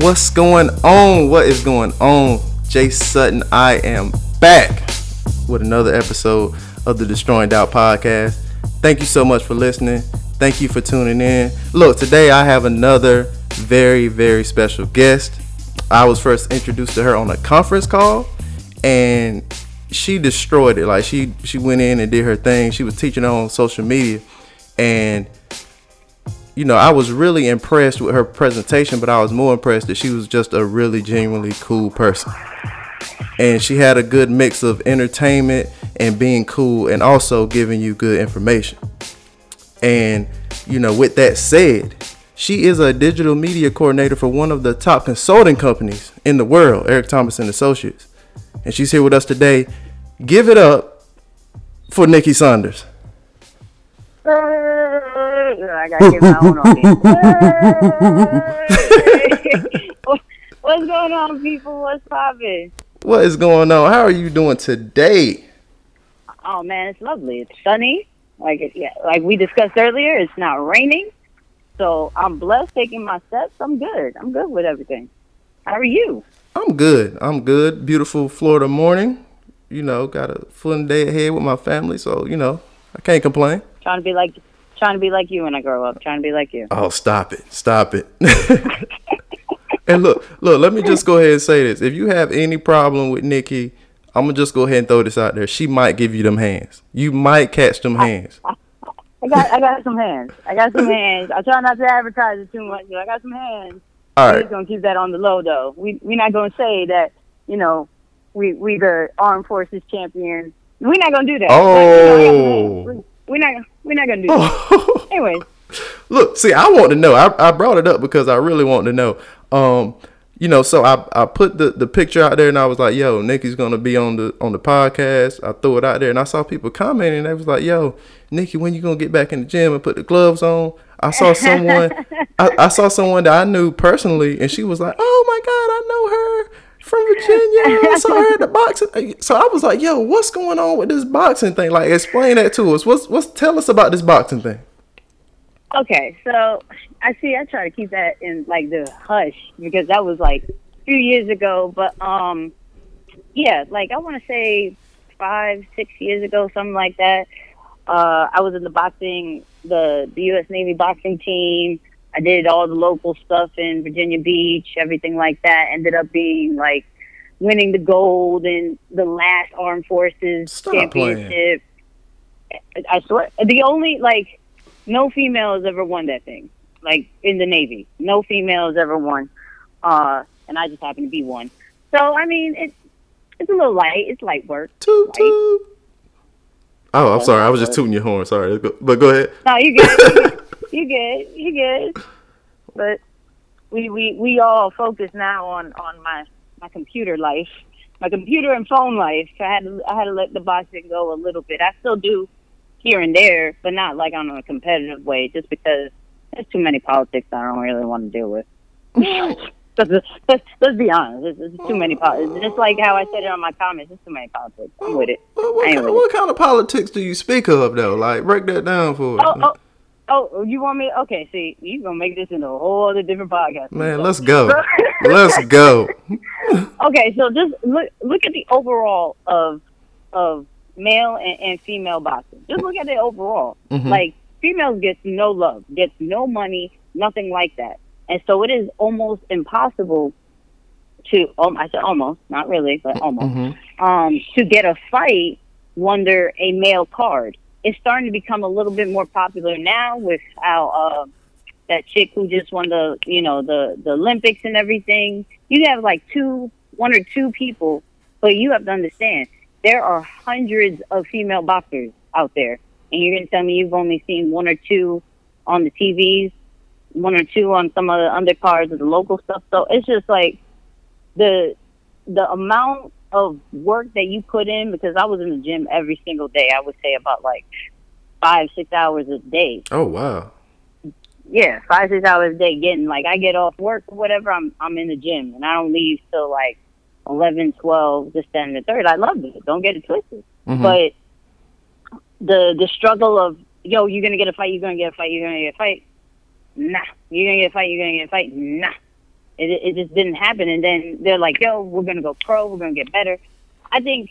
What's going on? What is going on? Jay Sutton, I am back with another episode of the Destroying Doubt podcast. Thank you so much for listening. Thank you for tuning in. Look, today I have another very, very special guest. I was first introduced to her on a conference call and she destroyed it. Like she she went in and did her thing. She was teaching on social media and you know, I was really impressed with her presentation, but I was more impressed that she was just a really genuinely cool person. And she had a good mix of entertainment and being cool and also giving you good information. And, you know, with that said, she is a digital media coordinator for one of the top consulting companies in the world, Eric Thomas and Associates. And she's here with us today. Give it up for Nicky Saunders. Uh, I gotta get my own on What's going on, people? What's poppin'? What is going on? How are you doing today? Oh man, it's lovely. It's sunny. Like it, yeah, like we discussed earlier, it's not raining. So I'm blessed taking my steps. I'm good. I'm good with everything. How are you? I'm good. I'm good. Beautiful Florida morning. You know, got a fun day ahead with my family, so you know, I can't complain. Trying to be like trying to be like you when I grow up. Trying to be like you. Oh, stop it. Stop it. and look, look, let me just go ahead and say this. If you have any problem with Nicky, I'm gonna just go ahead and throw this out there. She might give you them hands. You might catch them hands. I, I got I got some hands. I got some hands. I try not to advertise it too much, but I got some hands. All We're just gonna keep that on the low though. We we're not gonna say that, you know, we we the armed forces champions. We're not gonna do that. Oh. We're, we're not we're not gonna do that. Anyways, Look, see, I want to know. I, I brought it up because I really want to know. Um, you know, so I, I put the, the picture out there and I was like, yo, Nicky's gonna be on the on the podcast. I threw it out there and I saw people commenting they was like, yo, Nicky, when you gonna get back in the gym and put the gloves on? I saw someone I, I saw someone that I knew personally and she was like, Oh my god, I know her from Virginia. I saw her at the boxing. So I was like, yo, what's going on with this boxing thing? Like explain that to us. What's what's tell us about this boxing thing. okay, so I see. I try to keep that in like the hush because that was like a few years ago. But um, yeah, like I want to say five, six years ago, something like that. Uh, I was in the boxing, the the U.S. Navy boxing team. I did all the local stuff in Virginia Beach, everything like that. Ended up being like winning the gold in the last Armed Forces Stop playing. championship. I swear, the only like no female has ever won that thing. Like in the Navy, no female has ever won, uh, and I just happen to be one. So I mean, it's it's a little light. It's light work. Toot toot. Oh, I'm sorry. I was just tooting your horn. Sorry, but go ahead. No, you good. You good. You good. But we we we all focus now on on my my computer life, my computer and phone life. I had to I had to let the boxing go a little bit. I still do here and there, but not like on a competitive way, just because there's too many politics I don't really want to deal with. let's, let's, let's be honest. There's, there's too many politics. Just like how I said it on my comments, there's too many politics. I'm with it. What, what, kind, with what kind of politics do you speak of, though? Like, break that down for us. Oh, oh, you want me? Okay, see, you gonna make this into a whole other different podcast. Man, let's go. let's go. okay, so just look look at the overall of of male and, and female boxing. Just look at it overall. Mhm. Like females gets no love, gets no money, nothing like that. And so it is almost impossible to um, I said almost, not really, but almost Mhm. um, to get a fight under a male card. It's starting to become a little bit more popular now with how uh, that chick who just won the you know the the Olympics and everything. You have like two, one or two people, but you have to understand there are hundreds of female boxers out there, and you're gonna tell me you've only seen one or two on the TVs, one or two on some of the undercards of the local stuff. So it's just like the the amount of work that you put in because I was in the gym every single day. I would say about like five, six hours a day. Oh, wow. Yeah, five, six hours a day getting like I get off work or whatever, I'm I'm in the gym and I don't leave till like eleven, twelve, this, then the third. I love it. Don't get it twisted. Mhm. But the the struggle of yo, you're gonna get a fight, you're gonna get a fight, you're gonna get a fight. Nah. You're gonna get a fight, you're gonna get a fight. Nah. It, it just didn't happen. And then they're like, yo, we're going to go pro. We're going to get better. I think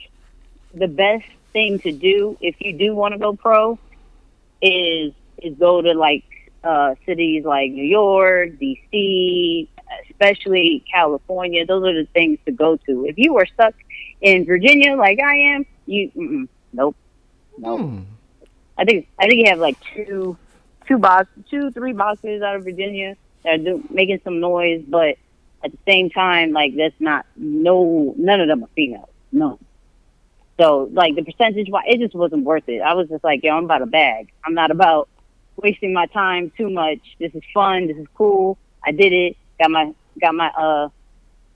the best thing to do if you do want to go pro is is go to like uh, cities like New York, DC, especially California. Those are the things to go to. If you are stuck in Virginia like I am, you nope, nope. Hmm. I think I think you have like two two box two three boxes out of Virginia that are do, making some noise, but at the same time, like that's not no none of them are females. No. So like the percentage wise, it just wasn't worth it. I was just like, yo, I'm about a bag. I'm not about wasting my time too much. This is fun. This is cool. I did it. Got my got my uh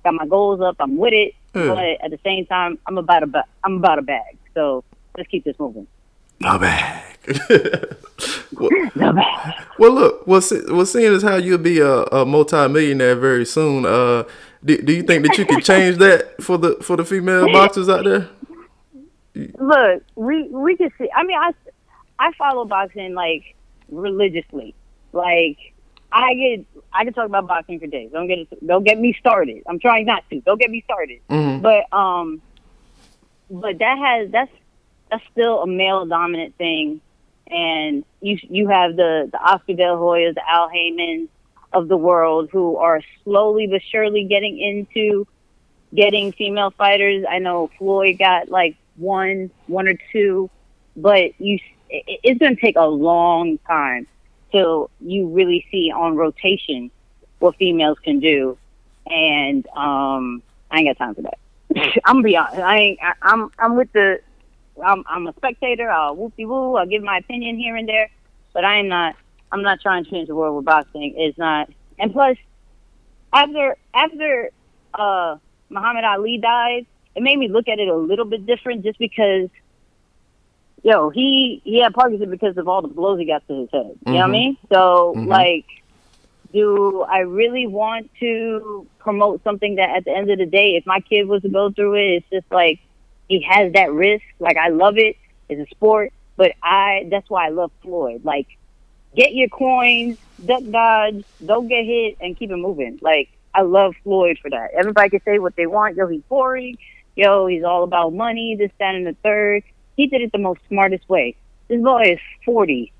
got my goals up. I'm with it. Mm. But at the same time, I'm about a ba- I'm about a bag. So let's keep this moving. The bag. well, the bag. Well, look. Well, see, well, seeing as how you'll be a, a multi-millionaire very soon, uh, do, do you think that you can change that for the for the female boxers out there? Look, we we can see. I mean, I I follow boxing like religiously. Like I get I can talk about boxing for days. Don't get it, don't get me started. I'm trying not to. Don't get me started. Mm-hmm. But um, but that has that's that's still a male dominant thing, and you you have the the Oscar De La Hoyas, the Al Haymons of the world who are slowly but surely getting into getting female fighters. I know Floyd got like one one or two, but you it's going to take a long time till you really see on rotation what females can do. And um, I ain't got time for that. I'm gonna be honest. I ain't. I, I'm. I'm with the. I'm. I'm a spectator. I'll whoopie woo. I'll give my opinion here and there, but I am not. I'm not trying to change the world with boxing. It's not. And plus, after after uh, Muhammad Ali died, it made me look at it a little bit different, just because yo, he he had Parkinson because of all the blows he got to his head. You mm-hmm. know what I mm-hmm. mean? So mm-hmm. like, do I really want to promote something that at the end of the day, if my kid was to go through it, it's just like he has that risk. Like I love it. It's a sport, but I that's why I love Floyd. Like, get your coins, duck dodge, don't get hit, and keep it moving. Like I love Floyd for that. Everybody can say what they want. Yo, he's boring. Yo, he's all about money. This, that, and the third he did it the most smartest way. This boy is 40,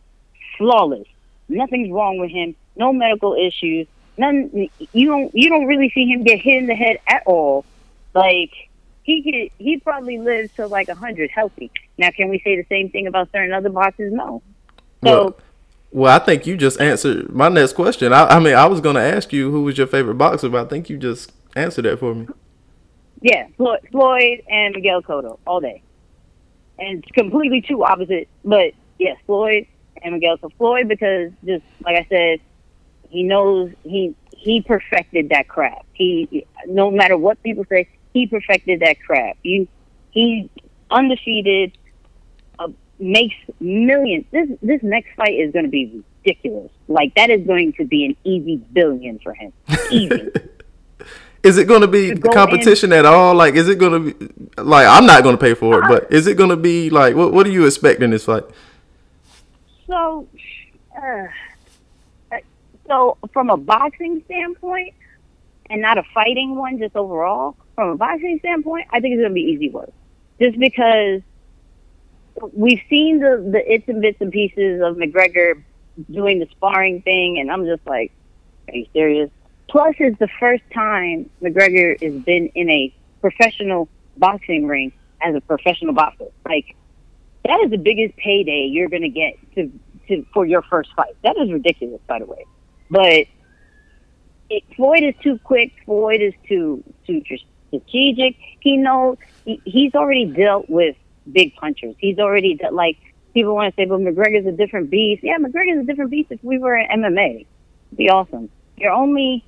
flawless. Nothing's wrong with him. No medical issues. None. You don't. You don't really see him get hit in the head at all. Like he could. He probably lives to like a hundred, healthy. Now, can we say the same thing about certain other boxers? No. So. Well, well, I think you just answered my next question. I, I mean, I was going to ask you who was your favorite boxer, but I think you just answered that for me. Yeah, Floyd, Floyd and Miguel Cotto all day and it's completely two opposite. But yes, Floyd and Miguel. So Floyd, because just like I said, he knows he he perfected that craft. He no matter what people say, he perfected that craft. You he undefeated, uh, makes millions. This this next fight is going to be ridiculous. Like that is going to be an easy billion for him. Easy. Is it going to be competition at all? Like, is it going to be like I'm not going to pay for it, but is it going to be like what? What do you expect in this fight? So, uh, so from a boxing standpoint, and not a fighting one, just overall from a boxing standpoint, I think it's going to be easy work, just because we've seen the the its and bits and pieces of McGregor doing the sparring thing, and I'm just like, are you serious? Plus, it's the first time McGregor has been in a professional boxing ring as a professional boxer. Like, that is the biggest payday you're going to get to, to for your first fight. That is ridiculous, by the way. But it, Floyd is too quick. Floyd is too too strategic. He knows he, he's already dealt with big punchers. He's already de- like people want to say, "But McGregor's a different beast." Yeah, McGregor's a different beast. If we were in MMA, It'd be awesome. You're only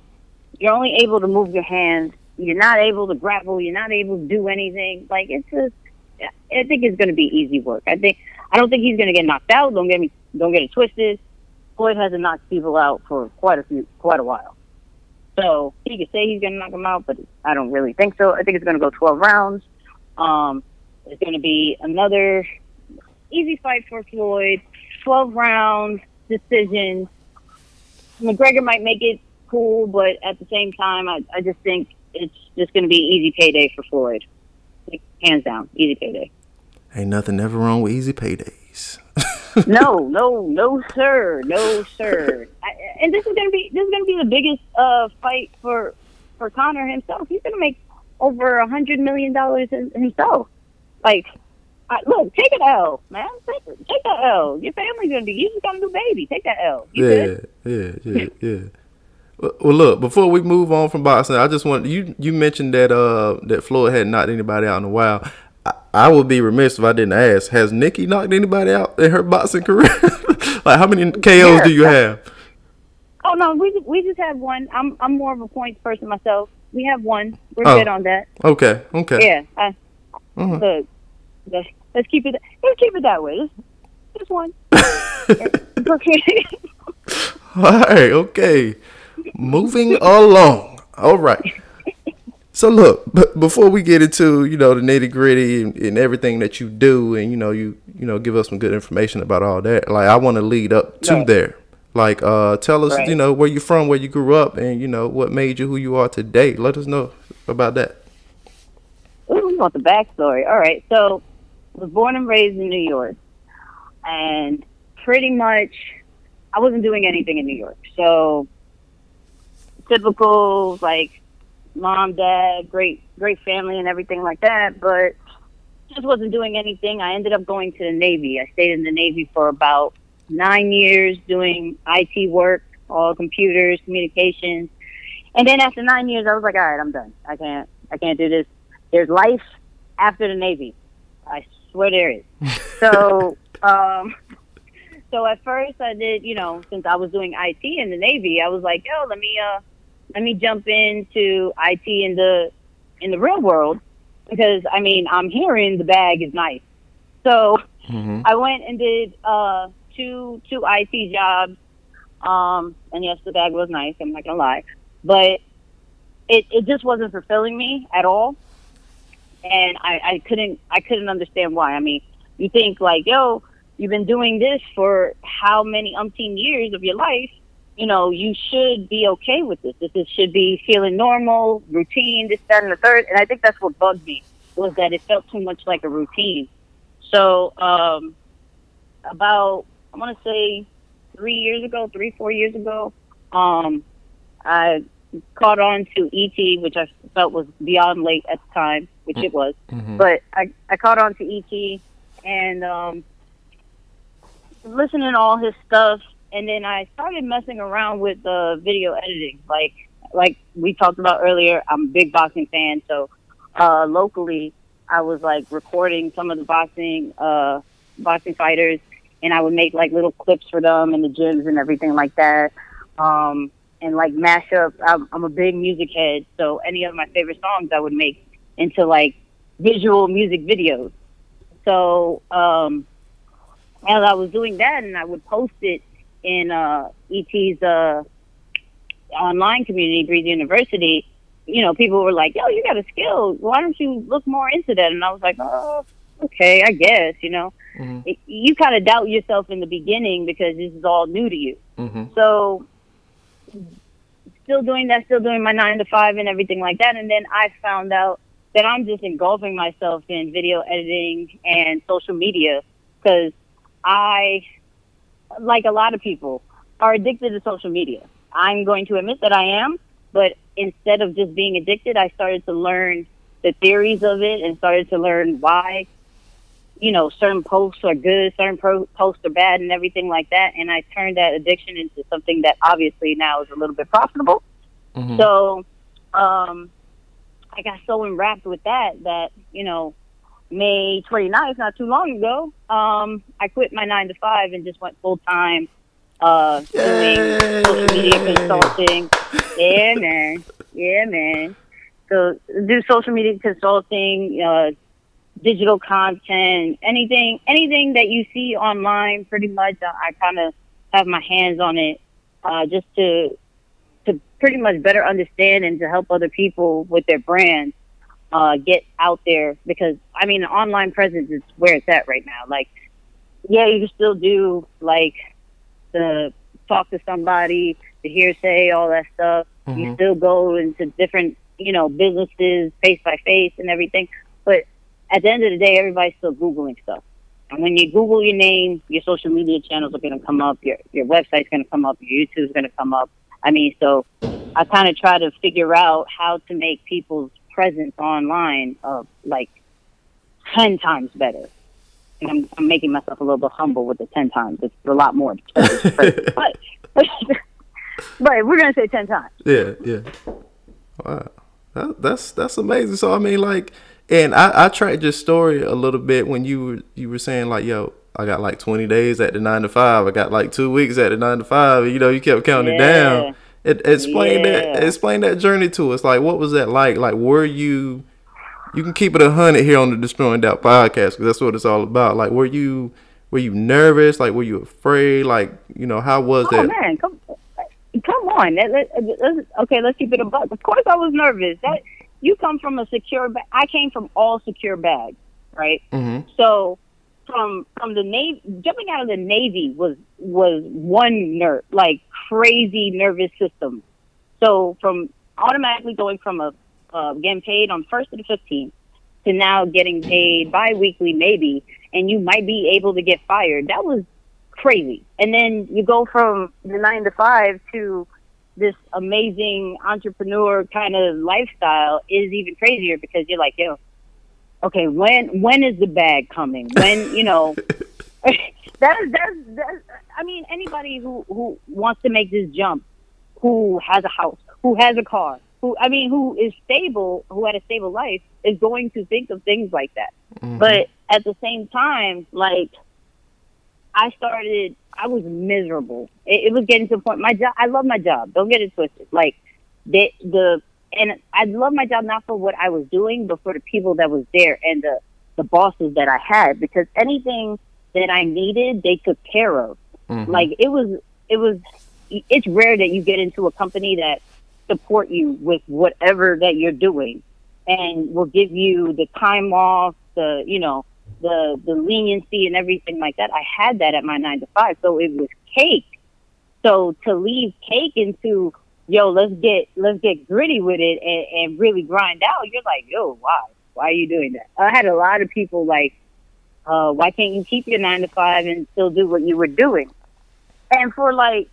you're only able to move your hands. You're not able to grapple. You're not able to do anything. Like it's just, I think it's going to be easy work. I think I don't think he's going to get knocked out. Don't get me, don't get it twisted. Floyd hasn't knocked people out for quite a few, quite a while. So he could say he's going to knock him out, but I don't really think so. I think it's going to go 12 rounds. Um, it's going to be another easy fight for Floyd. 12 rounds, decision. McGregor might make it cool, but at the same time, I, I just think it's just going to be easy payday for Floyd. Hands down, easy payday. Ain't nothing ever wrong with easy paydays. no, no, no, sir, no, sir. I, and this is gonna be this is gonna be the biggest uh, fight for for Conor himself. He's gonna make over a hundred million dollars himself. Like, I, look, take an L, man. Take, take that L. Your family's gonna be. You just got a new baby. Take that L. You yeah, good? yeah, yeah, yeah. Well, look. Before we move on from boxing, I just want you. You mentioned that uh that Floyd hadn't knocked anybody out in a while. I, would be remiss if I didn't ask. Has Nicky knocked anybody out in her boxing career? like, how many KOs do you have? Oh no, we just, we just have one. I'm I'm more of a points person myself. We have one. We're oh. good on that. Okay. Okay. Yeah. I, uh-huh. Look, let's, let's keep it. Let's keep it that way. Just one. okay. All right. Okay. Moving along. All right. So look, before we get into you know the nitty gritty and, and, everything that you do, and you know you you know give us some good information about all that. Like I want to lead up to right. there. Like, uh, tell us, right. you know, where you're from, where you grew up, and you know what made you who you are today. Let us know about that. Ooh, we want the backstory. All right, so I was born and raised in New York, and pretty much I wasn't doing anything in New York. So typical, like mom, dad, great, great family, and everything like that, but just wasn't doing anything. I ended up going to the Navy. I stayed in the Navy for about nine years doing IT work, all computers, communications. And then after nine years, I was like, all right, I'm done. I can't, I can't do this. There's life after the Navy. I swear there is. so, um, so at first I did, you know, since I was doing IT in the Navy, I was like, yo, let me, uh, let me jump into IT in the, in the real world because I mean, I'm hearing the bag is nice. So mm-hmm. I went and did, uh, two two IT jobs. Um, and yes, the bag was nice. I'm not gonna lie, but it it just wasn't fulfilling me at all, and I I couldn't I couldn't understand why. I mean, you think like, yo, you've been doing this for how many umpteen years of your life? You know, you should be okay with this. This should be feeling normal, routine, this, that, and the third. And I think that's what bugged me was that it felt too much like a routine. So, um, about I want to say three years ago, three four years ago, um, I caught on to ET, which I felt was beyond late at the time, which it was. Mm-hmm. But I I caught on to ET and um, listening to all his stuff, and then I started messing around with the video editing, like like we talked about earlier. I'm a big boxing fan, so uh, locally I was like recording some of the boxing uh, boxing fighters and I would make like little clips for them in the gyms and everything like that. Um, and like mash up. I'm, I'm a big music head, so any of my favorite songs I would make into like visual music videos. So um, as I was doing that, and I would post it in uh, ET's uh, online community, Breathe University. You know, people were like, "Yo, you got a skill. Why don't you look more into that?" And I was like, "Oh, okay, I guess." You know, mm-hmm. it, you kind of doubt yourself in the beginning because this is all new to you. Mm-hmm. So, still doing that, still doing my nine to five and everything like that. And then I found out that I'm just engulfing myself in video editing and social media because I, like a lot of people, are addicted to social media. I'm going to admit that I am, but instead of just being addicted, I started to learn the theories of it and started to learn why you know, certain posts are good, certain pro- posts are bad, and everything like that. And I turned that addiction into something that obviously now is a little bit profitable. Mm-hmm. So, um, I got so enwrapped with that that you know, May 29th, not too long ago, um, I quit my nine to five and just went full time uh, doing social media consulting. Yeah, man. Yeah, man. So do social media consulting. Uh, digital content, anything, anything that you see online, pretty much, I, I kind of have my hands on it, uh, just to to pretty much better understand and to help other people with their brands uh, get out there. Because I mean, online presence is where it's at right now. Like, yeah, you can still do like the talk to somebody, the hearsay, all that stuff. Mm-hmm. You still go into different, you know, businesses face by face and everything. But at the end of the day, everybody's still Googling stuff. And when you Google your name, your social media channels are going to come up, your, your website's going to come up, your YouTube's going to come up. I mean, so I kind of try to figure out how to make people's presence online of like 10 times better. And I'm, I'm making myself a little bit humble with the 10 times. It's a lot more. but, but, but we're going to say 10 times. Yeah, yeah. Wow. That, that's that's amazing. So I mean, like, and I, I tracked your story a little bit when you were you were saying like, yo, I got like twenty days at the nine to five. I got like two weeks at the nine to five. You know, you kept counting yeah. down. It, explain yeah. that explain that journey to us. Like, what was that like? Like, were you? You can keep it a hundred here on the Destroying Doubt podcast because that's what it's all about. Like, were you were you nervous? Like, were you afraid? Like, you know, how was oh, that? man, come come on. Let, let, let's, okay, let's keep it a buck. Of course, I was nervous. That you come from a secure. Ba- I came from all secure bags, right? Mm-hmm. So from from the navy, jumping out of the navy was was one nerve, like crazy nervous system. So from automatically going from a uh, getting paid on first to the fifteenth to now getting paid biweekly, maybe, and you might be able to get fired. That was crazy. And then you go from the nine to five to this amazing entrepreneur kind of lifestyle is even crazier because you're like, yo, okay, when when is the bag coming? When you know that is that's that's I mean anybody who who wants to make this jump, who has a house, who has a car, who I mean who is stable, who had a stable life, is going to think of things like that. Mm-hmm. But at the same time, like I started, I was miserable. It, it was getting to the point. My job, I love my job. Don't get it twisted. Like the the, and I love my job not for what I was doing, but for the people that was there and the the bosses that I had. Because anything that I needed, they took care of. Mm-hmm. Like it was, it was. It's rare that you get into a company that support you with whatever that you're doing and will give you the time off, the you know the the leniency and everything like that. I had that at my nine to five, so it was cake. So to leave cake into yo, let's get let's get gritty with it and, and really grind out. You're like, yo, why? Why are you doing that? I had a lot of people like, uh, why can't you keep your nine to five and still do what you were doing? And for like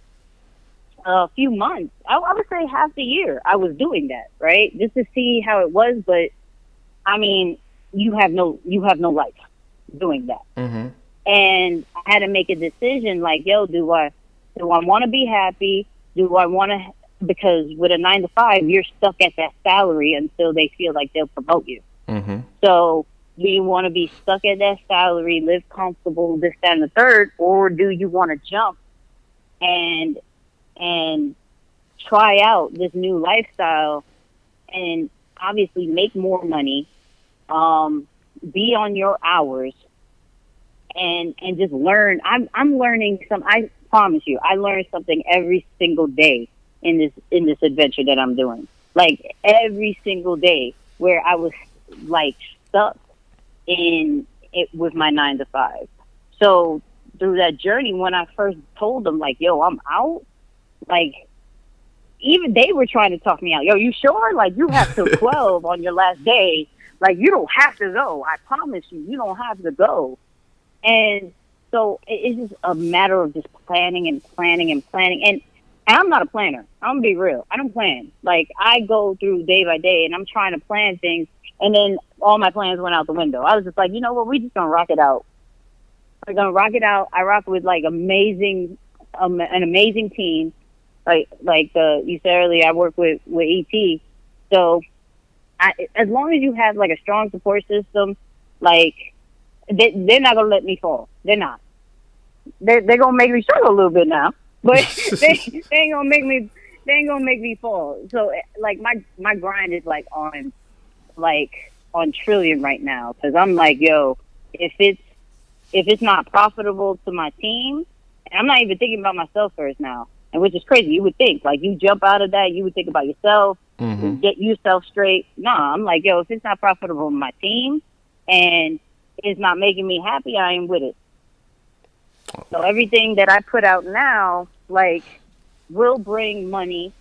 a few months, I, I would say half the year, I was doing that, right, just to see how it was. But I mean, you have no you have no life doing that. Mm-hmm. And I had to make a decision like, yo, do I do I want to be happy? Do I want to because with a nine to five, you're stuck at that salary until they feel like they'll promote you. Mm-hmm. So do you want to be stuck at that salary, live comfortable, this, that, and the third, or do you want to jump and and try out this new lifestyle and obviously make more money, um, be on your hours and and just learn. I'm I'm learning some. I promise you, I learn something every single day in this in this adventure that I'm doing. Like every single day, where I was like stuck in it with my nine to five. So through that journey, when I first told them like, "Yo, I'm out," like even they were trying to talk me out. Yo, you sure? Like you have till twelve on your last day like you don't have to go. I promise you, you don't have to go. And so it's just a matter of just planning and planning and planning. And, and I'm not a planner. I'm gonna be real. I don't plan. Like I go through day by day, and I'm trying to plan things, and then all my plans went out the window. I was just like, you know what? We just gonna rock it out. We're gonna rock it out. I rock with like amazing, um, an amazing team. Like like the you said earlier, I work with with ET. So I, as long as you have like a strong support system, like they, they're not gonna let me fall. They're not. They're they're gonna make me struggle a little bit now, but they, they ain't gonna make me. They ain't gonna make me fall. So like my my grind is like on, like on trillion right now because I'm like yo, if it's if it's not profitable to my team, and I'm not even thinking about myself first now, and which is crazy. You would think like you jump out of that, you would think about yourself mm-hmm. get yourself straight. No, I'm like, yo, if it's not profitable to my team and it's not making me happy, I ain't with it. So everything that I put out now, like will bring money,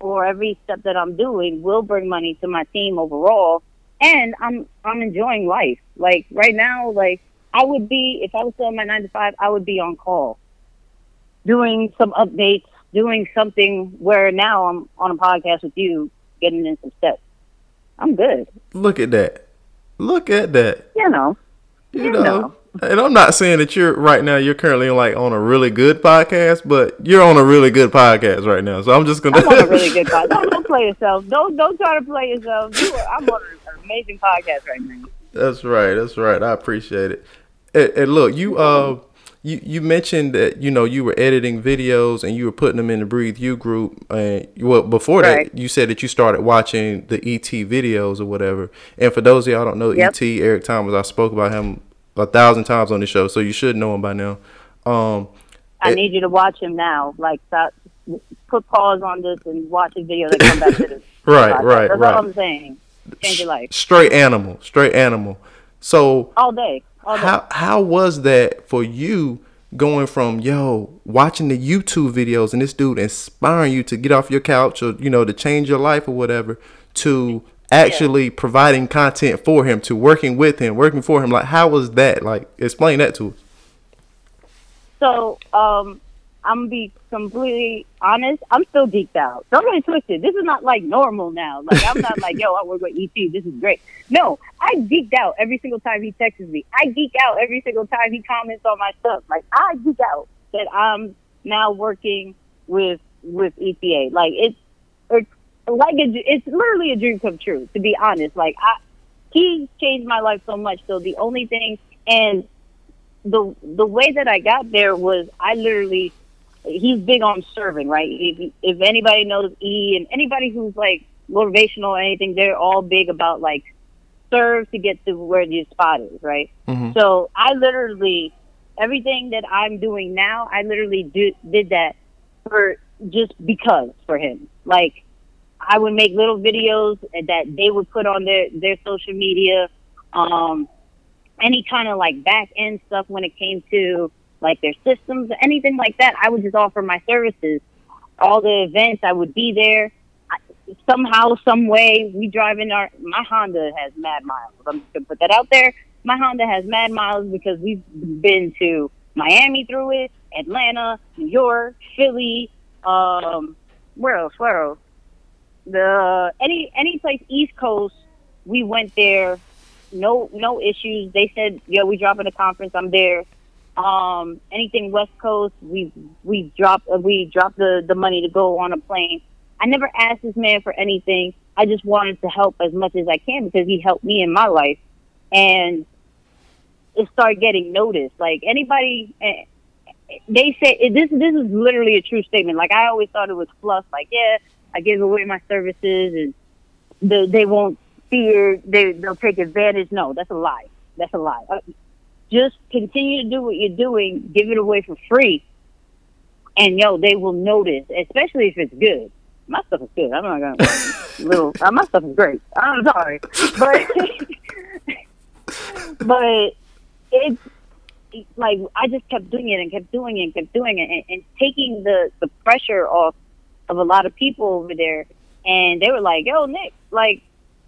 or every step that I'm doing will bring money to my team overall. And I'm I'm enjoying life. Like right now, like I would be if I was still in my nine to five, I would be on call, doing some updates, doing something where now I'm on a podcast with you, getting in some steps. I'm good. Look at that. Look at that. You know. You, you know. know. And I'm not saying that you're right now. You're currently like on a really good podcast, but you're on a really good podcast right now. So I'm just gonna. I'm on a really good podcast. Don't, don't play yourself. Don't don't try to play yourself. You are, I'm on an amazing podcast right now. That's right. That's right. I appreciate it. And, and look, you uh, you you mentioned that you know you were editing videos and you were putting them in the Breathe U group. And well, before right. that, you said that you started watching the ET videos or whatever. And for those of y'all don't know yep. ET, Eric Thomas, I spoke about him a thousand times on the show, so you should know him by now. Um, I it, need you to watch him now. Like, stop, put pause on this and watch his video. Then come back to this. right, right, That's right. all I'm saying. Change your life. Straight animal, straight animal. So all day, all day. How how was that for you? Going from yo watching the YouTube videos and this dude inspiring you to get off your couch or you know to change your life or whatever to actually yeah. providing content for him, to working with him, working for him. Like, how was that? Like, explain that to us. So, um, I'm gonna be completely honest. I'm still geeked out. Don't get it twisted. This is not like normal now. Like I'm not like, yo, I work with ET. This is great. No, I geeked out every single time he texts me. I geek out every single time he comments on my stuff. Like I geek out that I'm now working with with ETA. Like it's like a, it's literally a dream come true. To be honest, like I, he changed my life so much. So the only thing, and the the way that I got there was I literally, he's big on serving, right? If, if anybody knows E and anybody who's like motivational or anything, they're all big about like serve to get to where your spot is, right? Mm-hmm. So I literally everything that I'm doing now, I literally do, did that for just because for him. Like I would make little videos that they would put on their their social media. Um, any kind of like back end stuff when it came to like their systems, anything like that. I would just offer my services. All the events, I would be there. I, somehow, some way, we drive in our. My Honda has mad miles. I'm just gonna put that out there. My Honda has mad miles because we've been to Miami through it, Atlanta, New York, Philly. Um, where else? Where else? The any any place East Coast, we went there. No no issues. They said, "Yo, we dropping a conference. I'm there." Um, anything West Coast, we we dropped uh, we dropped the the money to go on a plane. I never asked this man for anything. I just wanted to help as much as I can because he helped me in my life, and it started getting noticed. Like anybody, eh, they say this. This is literally a true statement. Like I always thought it was fluff. Like yeah, I give away my services and they, they won't fear they they'll take advantage. No, that's a lie. That's a lie. Uh, just continue to do what you're doing. Give it away for free, and yo, they will notice, especially if it's good. My stuff is good. I'm not gonna little. Uh, my stuff is great. I'm sorry, but but it's like I just kept doing it and kept doing it and kept doing it and, and taking the the pressure off of a lot of people over there, and they were like, "Yo, Nick, like,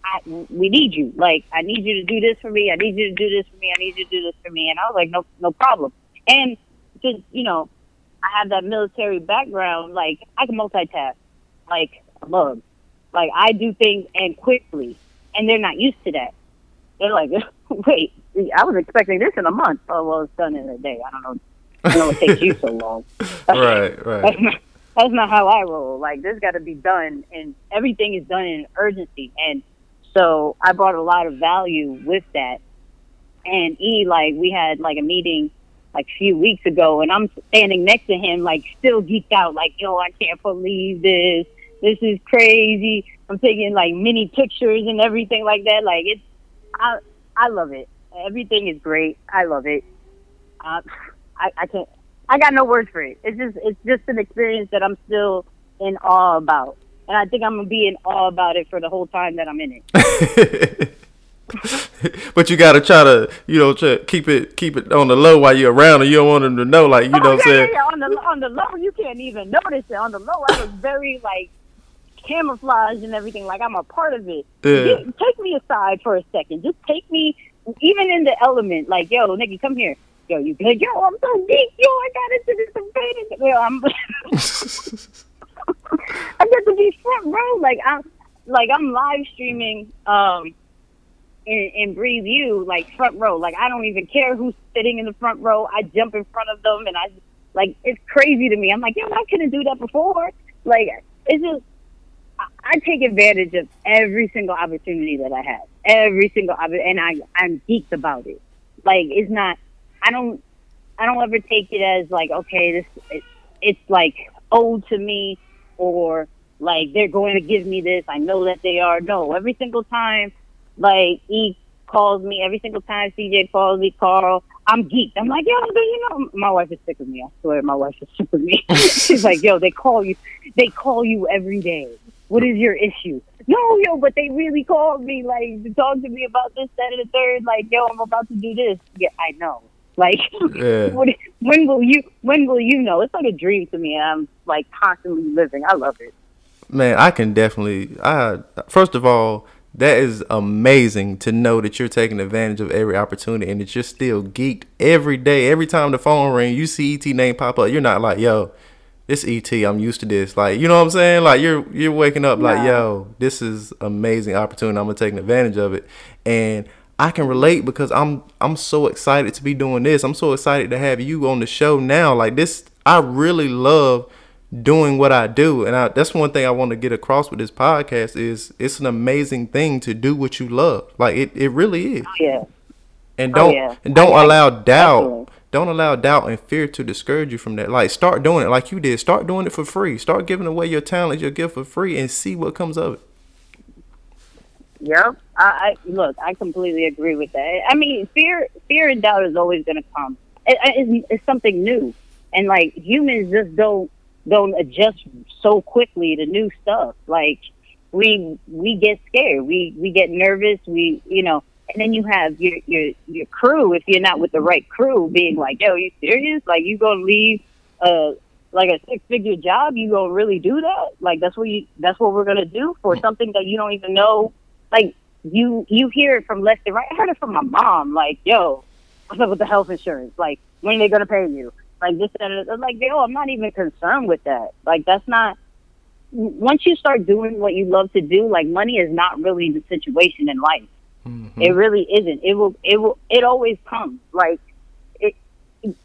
I, we need you. Like, I need you to do this for me. I need you to do this for me. I need you to do this for me." And I was like, "No, no problem." And just you know, I have that military background. Like, I can multitask, like a mug. Like, I do things and quickly, and they're not used to that. They're like, "Wait, I was expecting this in a month." Oh, well, it's done in a day. I don't know. I don't know it takes you so long. right, right that's not how I roll. Like this got to be done, and everything is done in urgency. And so I brought a lot of value with that. And E, like we had like a meeting like a few weeks ago, and I'm standing next to him, like still geeked out, like yo, I can't believe this. This is crazy. I'm taking like mini pictures and everything like that. Like it's, I I love it. Everything is great. I love it. Uh, I I can't I got no words for it. It's just it's just an experience that I'm still in awe about, and I think I'm gonna be in awe about it for the whole time that I'm in it. but you gotta try to, you know, try, keep it keep it on the low while you're around, and you don't want them to know, like you oh, know, oh, what yeah, I'm saying. yeah, yeah. On the on the low, you can't even notice it. On the low, I was very like camouflaged and everything. Like I'm a part of it. Yeah. Get- take me aside for a second. Just take me, even in the element. Like, yo, nigga, come here. Yo, you good? Yo, I'm so deep. Yo, I got into this debate. Yo, I'm. I got to be front row. Like I'm, like I'm live streaming. Um, in, in Breathe U, like front row. Like I don't even care who's sitting in the front row. I jump in front of them, and I like it's crazy to me. I'm like, yo, I couldn't do that before. Like it's just I, take advantage of every single opportunity that I have. Every single and I I'm geeked about it. Like it's not. I don't. I don't ever take it as like okay, this it, it's like owed to me or like they're going to give me this. I know that they are. No, every single time, like he calls me, every single time CJ calls me, Carl, I'm geeked. I'm like, yo, do you know? My wife is sick of me. I swear, my wife is sick of me. She's like, yo, they call you, they call you every day. What is your issue? No, yo, but they really called me, like, to talk to me about this, that, and the third. Like, yo, I'm about to do this. Yeah, I know. Like, Yeah. what, when will you? When will you know? It's like a dream to me. I'm like constantly living. I love it. Man, I can definitely. I first of all, that is amazing to know that you're taking advantage of every opportunity and that you're still geeked every day. Every time the phone ring, you see ET name pop up. You're not like, yo, this ET. I'm used to this. Like, you know what I'm saying? Like, you're you're waking up like, yo, this is amazing opportunity. I'm gonna take advantage of it, and I can relate because I'm I'm so excited to be doing this. I'm so excited to have you on the show now. Like this, I really love doing what I do, and I, that's one thing I want to get across with this podcast is it's an amazing thing to do what you love. Like it, it really is. Oh, yeah. And Oh, don't yeah. and don't I- I- allow doubt. definitely. Don't allow doubt and fear to discourage you from that. Like start doing it like you did. Start doing it for free. Start giving away your talent, your gift for free, and see what comes of it. Yep. I, I look. I completely agree with that. I mean, fear, fear and doubt is always going to come. It, it's, it's something new, and like humans just don't don't adjust so quickly to new stuff. Like we we get scared. We we get nervous. We you know. And then you have your your your crew. If you're not with the right crew, being like, "Yo, you serious? Like you gonna leave a like a six figure job? You gonna really do that? Like that's what you that's what we're gonna do for mm. something that you don't even know like you you hear it from left and right. I heard it from my mom, like, yo, what's up with the health insurance? Like, when are they gonna pay you? Like this and that. like, yo, I'm not even concerned with that. Like that's not once you start doing what you love to do, like money is not really the situation in life. Mm-hmm. It really isn't. It will it will it always comes. Like it, it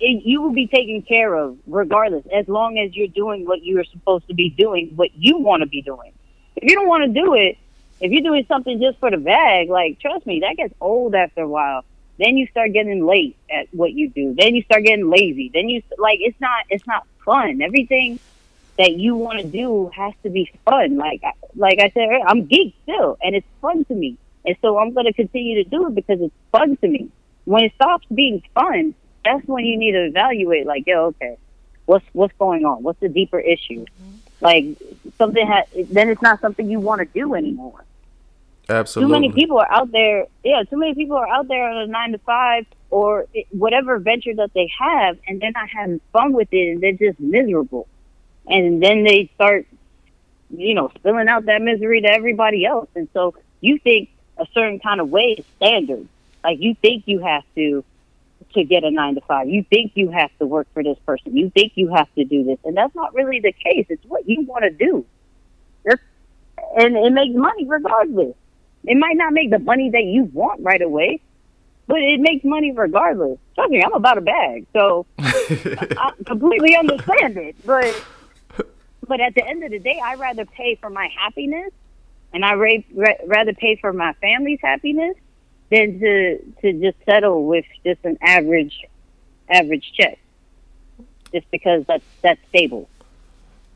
you will be taken care of regardless, as long as you're doing what you are supposed to be doing, what you want to be doing. If you don't want to do it, if you're doing something just for the bag, like trust me, that gets old after a while. Then you start getting late at what you do. Then you start getting lazy. Then you like it's not it's not fun. Everything that you want to do has to be fun. Like like I said, I'm geek still, and it's fun to me. And so I'm going to continue to do it because it's fun to me. When it stops being fun, that's when you need to evaluate. Like, yo, okay, what's what's going on? What's the deeper issue? Like something ha- then it's not something you want to do anymore. Absolutely. Too many people are out there. Yeah, too many people are out there on a nine to five or it- whatever venture that they have, and they're not having fun with it, and they're just miserable. And then they start, you know, spilling out that misery to everybody else. And so you think a certain kind of way is standard. Like you think you have to to get a nine to five. You think you have to work for this person. You think you have to do this, and that's not really the case. It's what you want to do. That's, and it makes money regardless. It might not make the money that you want right away, but it makes money regardless. Trust me, I'm about a bag, so I completely understand it. But but at the end of the day, I rather pay for my happiness, and I ra- rather pay for my family's happiness than to to just settle with just an average average check, just because that's that's stable.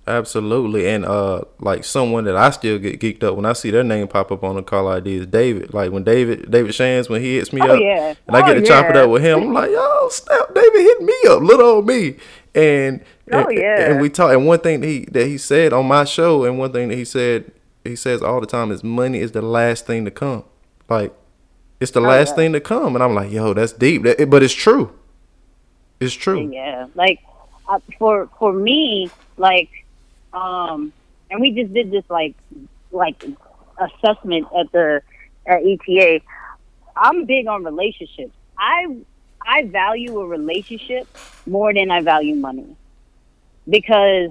Absolutely, and uh, like someone that I still get geeked up when I see their name pop up on the call ID is David. Like when David David Shands when he hits me Oh, up, yeah. and I get Oh, to chop it up with him, I'm like, yo, snap, David hit me up, little old me, and Oh, and, yeah. and we talk. And one thing that he that he said on my show, and one thing that he said he says all the time is money is the last thing to come. Like It's the Oh, last thing to come, and I'm like, yo, that's deep. That- but it's true. It's true. Yeah, like uh, for for me, like, um, and we just did this like like assessment at the at ETA. I'm big on relationships. I I value a relationship more than I value money because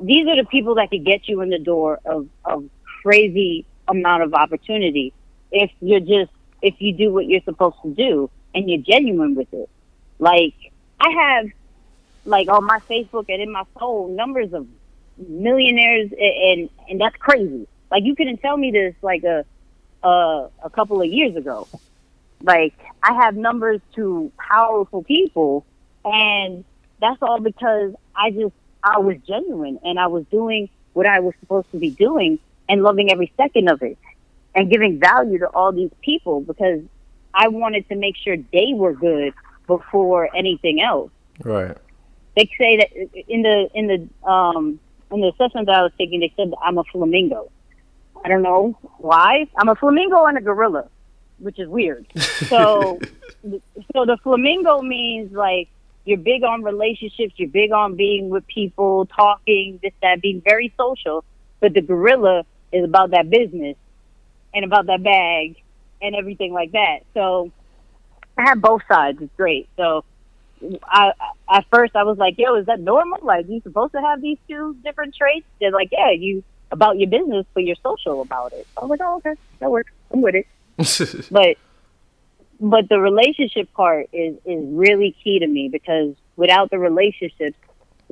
these are the people that could get you in the door of of crazy amount of opportunity if you're just if you do what you're supposed to do and you're genuine with it. Like I have like on my Facebook and in my phone numbers of millionaires a- and and that's crazy. Like you couldn't tell me this like a a, a couple of years ago. Like I have numbers to powerful people and that's all because I just I was genuine and I was doing what I was supposed to be doing and loving every second of it and giving value to all these people because I wanted to make sure they were good before anything else. Right. They say that in the in the um in the assessment that I was taking, they said that I'm a flamingo. I don't know why. I'm a flamingo and a gorilla, which is weird. So, so the flamingo means like you're big on relationships, you're big on being with people, talking, this that, being very social. But the gorilla is about that business and about that bag and everything like that. So I have both sides. It's great. So I at first I was like, "Yo, is that normal? Like, you supposed to have these two different traits?" They're like, "Yeah, you about your business, but you're social about it." I was like, "Oh, okay, that works. I'm with it." But but the relationship part is is really key to me because without the relationship,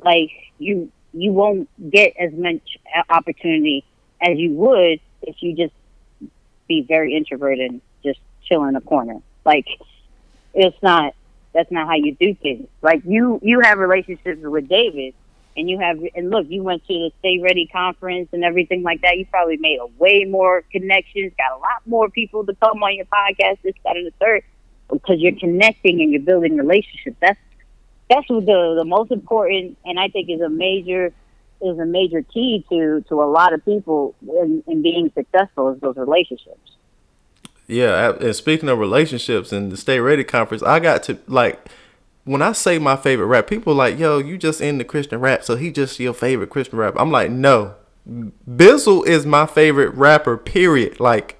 like you you won't get as much opportunity as you would if you just be very introverted and just chill in a corner. Like it's not that's not how you do things. Like you you have relationships with David and you have and look, you went to the Stay Ready conference and everything like that. You probably made a way more connections, got a lot more people to come on your podcast, this, that, and the third, because you're connecting and you're building relationships. That's that's what the the most important, and I think is a major is a major key to to a lot of people in, in being successful is those relationships. Yeah, and speaking of relationships and the Stay Ready conference, I got to like when I say my favorite rap, people like, yo, you just in the Christian rap, so he just your favorite Christian rap. I'm like, no. Bizzle is my favorite rapper, period. Like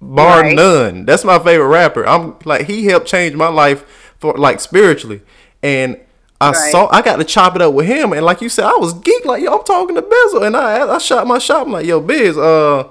bar Right. none. That's my favorite rapper. I'm like he helped change my life for like spiritually. And I Right. saw I got to chop it up with him and like you said, I was geek like yo, I'm talking to Bizzle and I I shot my shot. I'm like, yo, Biz, uh,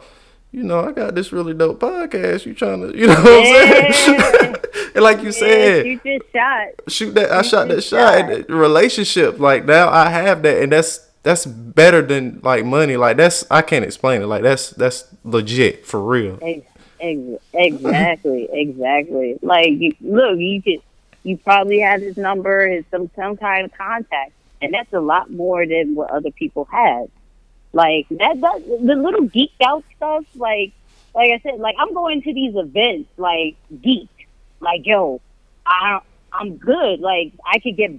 you know, I got this really dope podcast. You trying to, you know what I'm saying? and like you said, you just shot. shoot that. I shot that shot. shot. And relationship, like now I have that, and that's that's better than like money. Like that's I can't explain it. Like that's that's legit for real. Ex- ex- exactly, exactly. Like, look, you could, you probably have his number and some some kind of contact, and that's a lot more than what other people have. Like that, that the little geeked out stuff. Like, like I said, like I'm going to these events, like geek, like yo, I I'm good. Like I could get,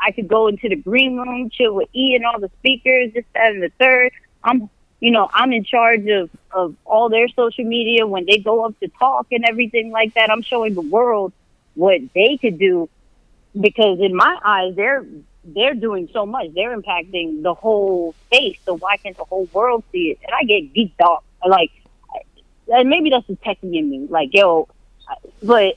I could go into the green room, chill with E and all the speakers, this, that, and the third. I'm, you know, I'm in charge of of all their social media when they go up to talk and everything like that. I'm showing the world what they could do because in my eyes, they're they're doing so much. They're impacting the whole space. So why can't the whole world see it? And I get geeked out. Like, and maybe that's the techie in me. Like, yo, but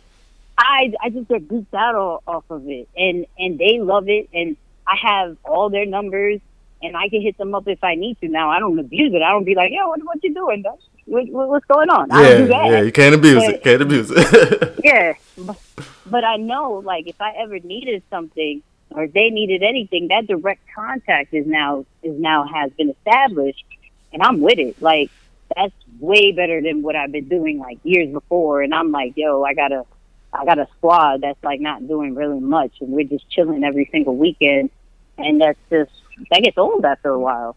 I I just get geeked out off of it, and and they love it, and I have all their numbers, and I can hit them up if I need to. Now I don't abuse it. I don't be like, yo, what what you doing? What, what, what's going on? I don't Yeah, do that yeah. You can't abuse But- it. Can't abuse it. yeah but, but i know like if i ever needed something or if they needed anything that direct contact is now is now has been established and i'm with it like that's way better than what i've been doing like years before and i'm like yo i got a i got a squad that's like not doing really much and we're just chilling every single weekend and that's just that gets old after a while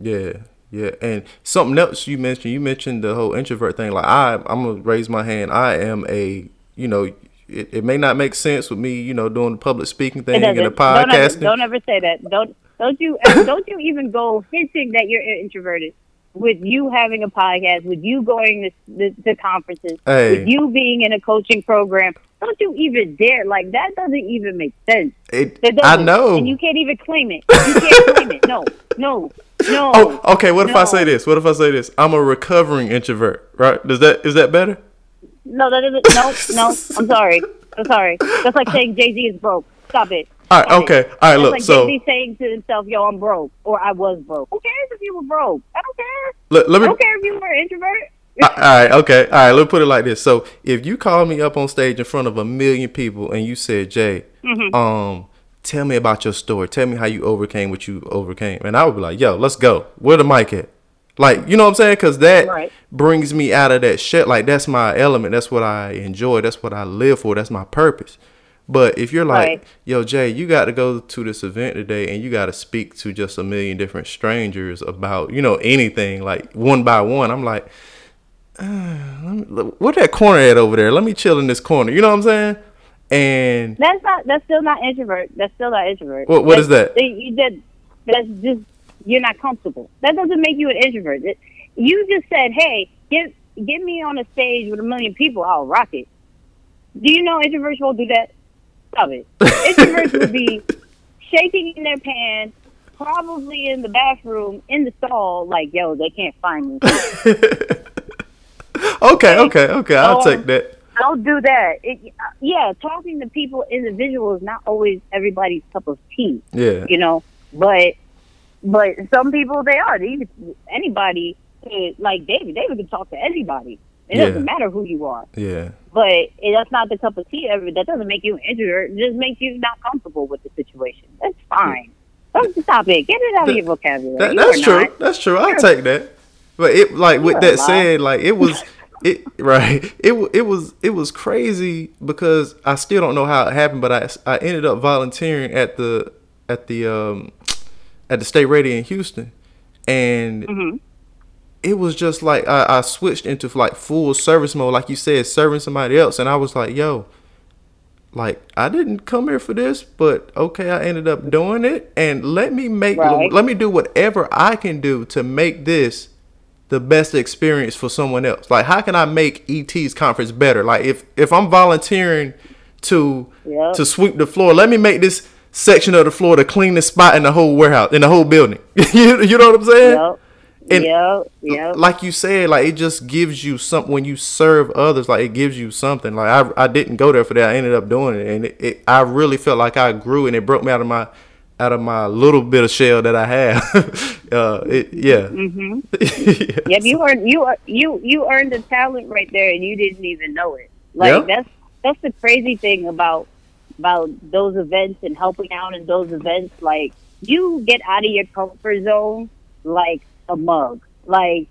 Yeah, yeah. And something else you mentioned, you mentioned the whole introvert thing. Like I, I'm gonna raise my hand. I am a, you know, it, it may not make sense with me, you know, doing the public speaking thing and the doesn't. Don't ever, podcasting. don't ever say that. Don't don't you don't you even go hinting that you're introverted. with you having a podcast, with you going to, to, to conferences, Hey. with you being in a coaching program. Don't you even dare? Like that doesn't even make sense. It, It I know. and you can't even claim it. You can't claim it. No, no, no. Oh, okay. What if I say this? What if I say this? I'm a recovering introvert, right? Does that is that better? No, that isn't. No, no. I'm sorry. I'm sorry. That's like saying Jay Z is broke. Stop it. All right, okay. All right, That's look, like so- Jay Z saying to himself, "Yo, I'm broke," or "I was broke." Who cares if you were broke? I don't care. Let, let I don't care if you were an introvert. All right, okay, all right. Let's put it like this. So, if you called me up on stage in front of a million people and you said, "Jay, Mm-hmm. um, tell me about your story. Tell me how you overcame what you overcame," and I would be like, "Yo, let's go. Where the mic at?" Like, you know what I'm saying? Because that Right. brings me out of that shit. Like, that's my element. That's what I enjoy. That's what I live for. That's my purpose. But if you're like, Right. yo, Jay, you got to go to this event today and you got to speak to just a million different strangers about, you know, anything, like one by one, I'm like, what that corner at over there? Let me chill in this corner. You know what I'm saying? And That's not. That's still not introvert. That's still not introvert. What- what is That's- that? You that, that's just you're not comfortable. That doesn't make you an introvert. It- you just said, "Hey, get get me on a stage with a million people. I'll rock it." Do you know introverts won't do that? Stop it. Introverts will be shaking in their pants, probably in the bathroom, in the stall, like, "Yo, they can't find me." okay, okay, okay, I'll Um, take that. Don't do that. It, yeah, talking to people, individual is not always everybody's cup of tea. Yeah, you know. But but some people they are. They, anybody could, like David. David can talk to anybody. It Yeah. doesn't matter who you are. yeah, But it, that's not the cup of tea. Ever that doesn't make you an introvert. It just makes you not comfortable with the situation. That's fine. Don't stop it. Get it out of your vocabulary. That, that's are true. not. That's true. I'll take that. But it like with that said, like it was it right. It it was it was crazy because I still don't know how it happened, but I I ended up volunteering at the at the um at the Stay Ready in Houston, and Mm-hmm. it was just like I, I switched into like full service mode, like you said, serving somebody else, and I was like, yo. Like I didn't come here for this, but okay, I ended up doing it, and let me make Right. let me do whatever I can do to make this the best experience for someone else. Like, how can I make ET's conference better? Like, if if I'm volunteering to Yep. to sweep the floor, let me make this section of the floor the cleanest spot in the whole warehouse in the whole building. you, you know what I'm saying? Yep. And- yep. Yep. Like you said, like it just gives you something when you serve others. Like it gives you something. Like I, I didn't go there for that. I ended up doing it, and it, it, I really felt like I grew, and it broke me out of my, out of my little bit of shell that I have. uh, it, yeah. Mm-hmm. Yep, you earned you you you earned a talent right there, and you didn't even know it. Like Yep. that's that's the crazy thing about about those events and helping out in those events. Like you get out of your comfort zone like a mug. Like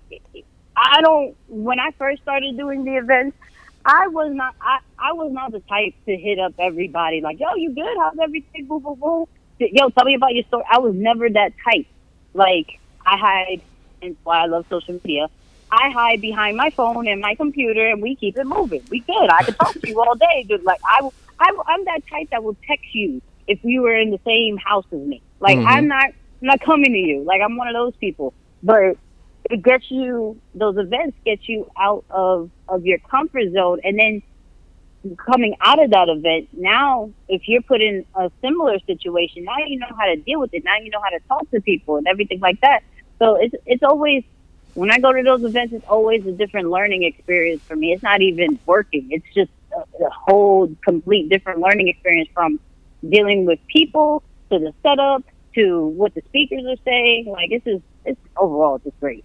I don't. When I first started doing the events, I was not. I I was not the type to hit up everybody like, "Yo, you good? How's everything? Boo boo boo." Yo, tell me about your story. I was never that type. Like I hide, and why I love social media. I hide behind my phone and my computer, and we keep it moving. We good. I could talk to you all day, dude. Like I, I, I'm that type that will text you if you were in the same house as me. Like Mhm. I'm not, I'm not coming to you. Like I'm one of those people. But it gets you those events get you out of of your comfort zone, and then coming out of that event, now if you're put in a similar situation, now you know how to deal with it. Now you know how to talk to people and everything like that. So it's it's always when I go to those events, it's always a different learning experience for me. It's not even working. It's just a, a whole complete different learning experience from dealing with people to the setup to what the speakers are saying. Like it's just it's overall just great.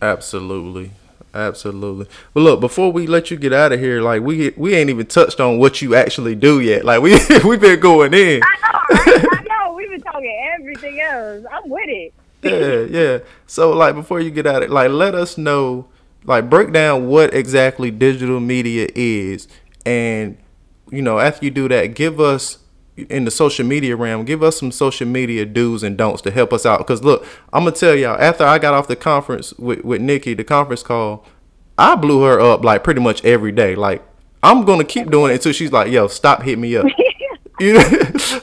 Absolutely. Absolutely. But look, before we let you get out of here, like we we ain't even touched on what you actually do yet. Like we we been going in. I know, right? I know. We've been talking everything else. I'm with it. Yeah, yeah. So like before you get out of like let us know like break down what exactly digital media is and you know, after you do that, give us in the social media realm, give us some social media do's and don'ts to help us out. Cause look, I'm gonna tell y'all, after I got off the conference with, with Nicky, the conference call, I blew her up like pretty much every day. Like I'm gonna keep doing it until she's like, yo, stop hitting me up. You know?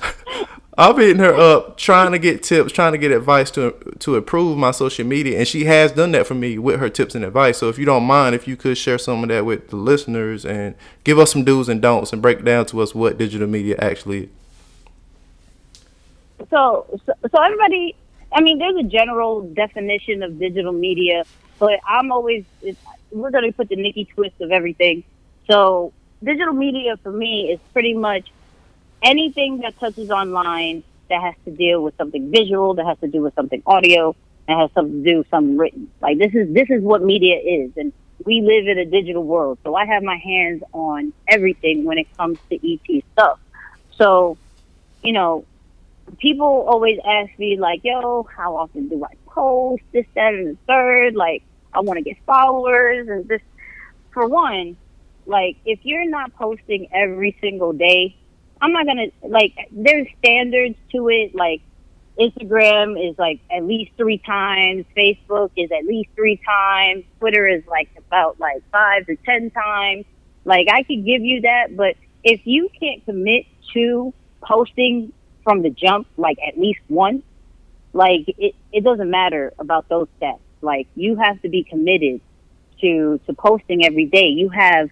I'm hitting her up, trying to get tips, trying to get advice to to improve my social media, and she has done that for me with her tips and advice. So if you don't mind, if you could share some of that with the listeners and give us some do's and don'ts and break down to us what digital media actually is. So, so, everybody, I mean, there's a general definition of digital media, but I'm always we're going to put the Nicky twist of everything. So digital media for me is pretty much anything that touches online that has to deal with something visual, that has to do with something audio, that has something to do with something written. Like this is this is what media is, and we live in a digital world. So I have my hands on everything when it comes to ET stuff. So, you know, people always ask me like, "Yo, how often do I post this, that, and the third? Like, I want to get followers and this. For one, like if you're not posting every single day, I'm not gonna like. There's standards to it. Like Instagram is like at least three times. Facebook is at least three times. Twitter is like about like five to ten times. Like I could give you that, but if you can't commit to posting from the jump, like at least once, like it, it doesn't matter about those stats. Like you have to be committed to to posting every day. You have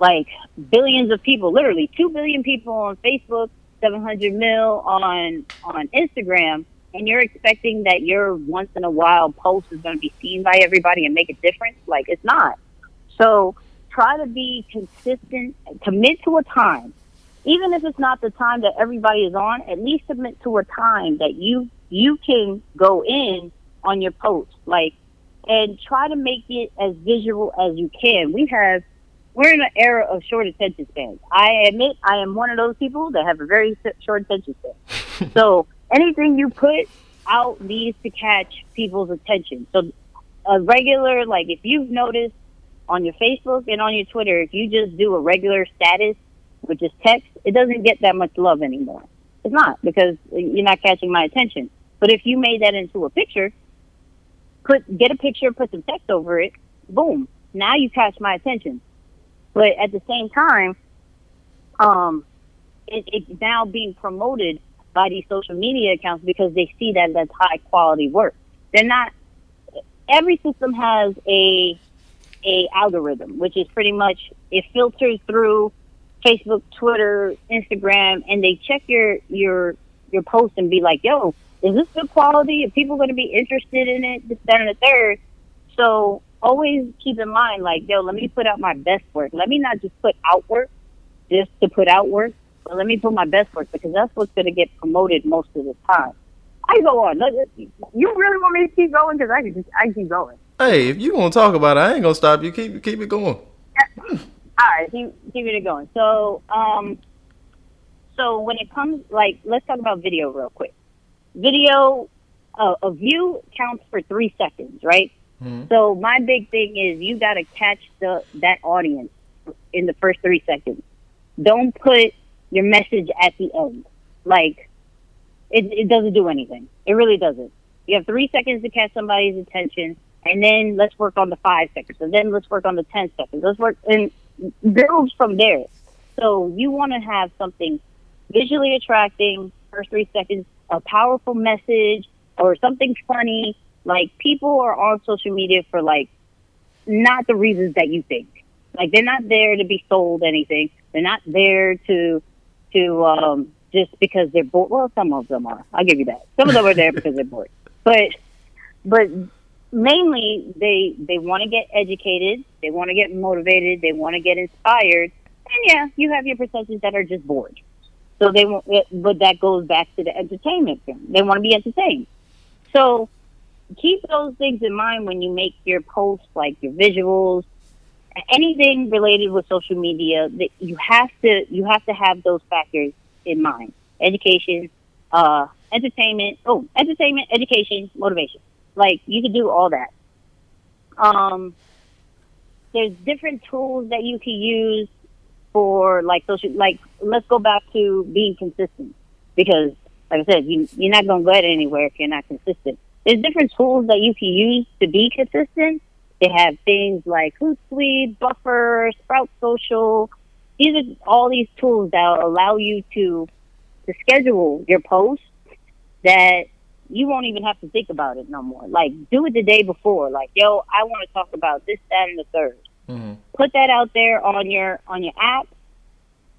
like billions of people, literally two billion people on Facebook, seven hundred mil on on Instagram, and you're expecting that your once in a while post is going to be seen by everybody and make a difference. Like it's not. So try to be consistent. Commit to a time, even if it's not the time that everybody is on. At least submit to a time that you you can go in on your post, like, and try to make it as visual as you can. We have, we're in an era of short attention spans. I admit I am one of those people that have a very short attention span. so anything you put out needs to catch people's attention. So a regular, like, if you've noticed on your Facebook and on your Twitter, if you just do a regular status, which is text, it doesn't get that much love anymore. It's not because you're not catching my attention. But if you made that into a picture, put get a picture, put some text over it, boom. Now you catch my attention. But at the same time, um, it, it's now being promoted by these social media accounts because they see that that's high quality work. They're not. Every system has a a algorithm, which is pretty much it filters through Facebook, Twitter, Instagram, and they check your your your post and be like, "Yo, is this good quality? Are people going to be interested in it? This, that, and the third. So always keep in mind, like, yo, let me put out my best work. Let me not just put out work just to put out work, but let me put my best work because that's what's going to get promoted most of the time. I go on. You really want me to keep going? Because I can just, I keep going. Hey, if you want to talk about it, I ain't gonna stop you. Keep keep it going. Hmm. All right, keep keep it going. So, um, so when it comes, like, let's talk about video real quick video, uh, a view counts for three seconds, right? Mm-hmm. So my big thing is you got to catch the that audience in the first three seconds. Don't put your message at the end. Like it, it doesn't do anything. It really doesn't. You have three seconds to catch somebody's attention, and then let's work on the five seconds, and then let's work on the ten seconds. Let's work and build from there. So you want to have something visually attracting, first three seconds, a powerful message or something funny. Like people are on social media for like not the reasons that you think. Like they're not there to be sold anything. They're not there to to um just because they're bored. Well, some of them are. I'll give you that. Some of them are there because they're bored. But but mainly they they want to get educated. They want to get motivated. They want to get inspired. And yeah, you have your percentages that are just bored. So they want, but that goes back to the entertainment thing. They want to be entertained. So keep those things in mind when you make your posts, like your visuals, anything related with social media. That you have to you have to have those factors in mind: education, uh, entertainment. Oh, entertainment, education, motivation. Like you could do all that. Um, there's different tools that you can use for like social like let's go back to being consistent because like I said, you you're not gonna get anywhere if you're not consistent. There's different tools that you can use to be consistent. They have things like Hootsuite, Buffer, Sprout Social. These are all these tools that allow you to to schedule your posts that you won't even have to think about it no more. Like do it the day before. Like, yo, I want to talk about this, that, and the 3rd Mm-hmm. Put that out there on your on your app.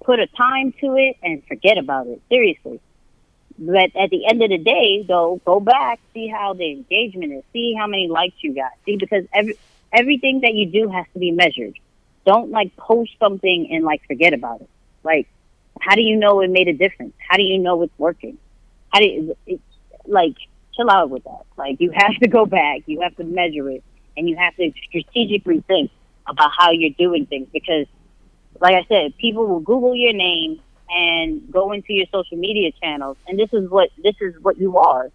Put a time to it and forget about it. Seriously. But at the end of the day, though, go back, see how the engagement is, see how many likes you got. See, because every everything that you do has to be measured. Don't like post something and like forget about it. Like, how do you know it made a difference? How do you know it's working? How do you, it, like chill out with that? Like, you have to go back, you have to measure it, and you have to strategically think about how you're doing things because, like I said, people will Google your name and go into your social media channels, and this is what this is what you are.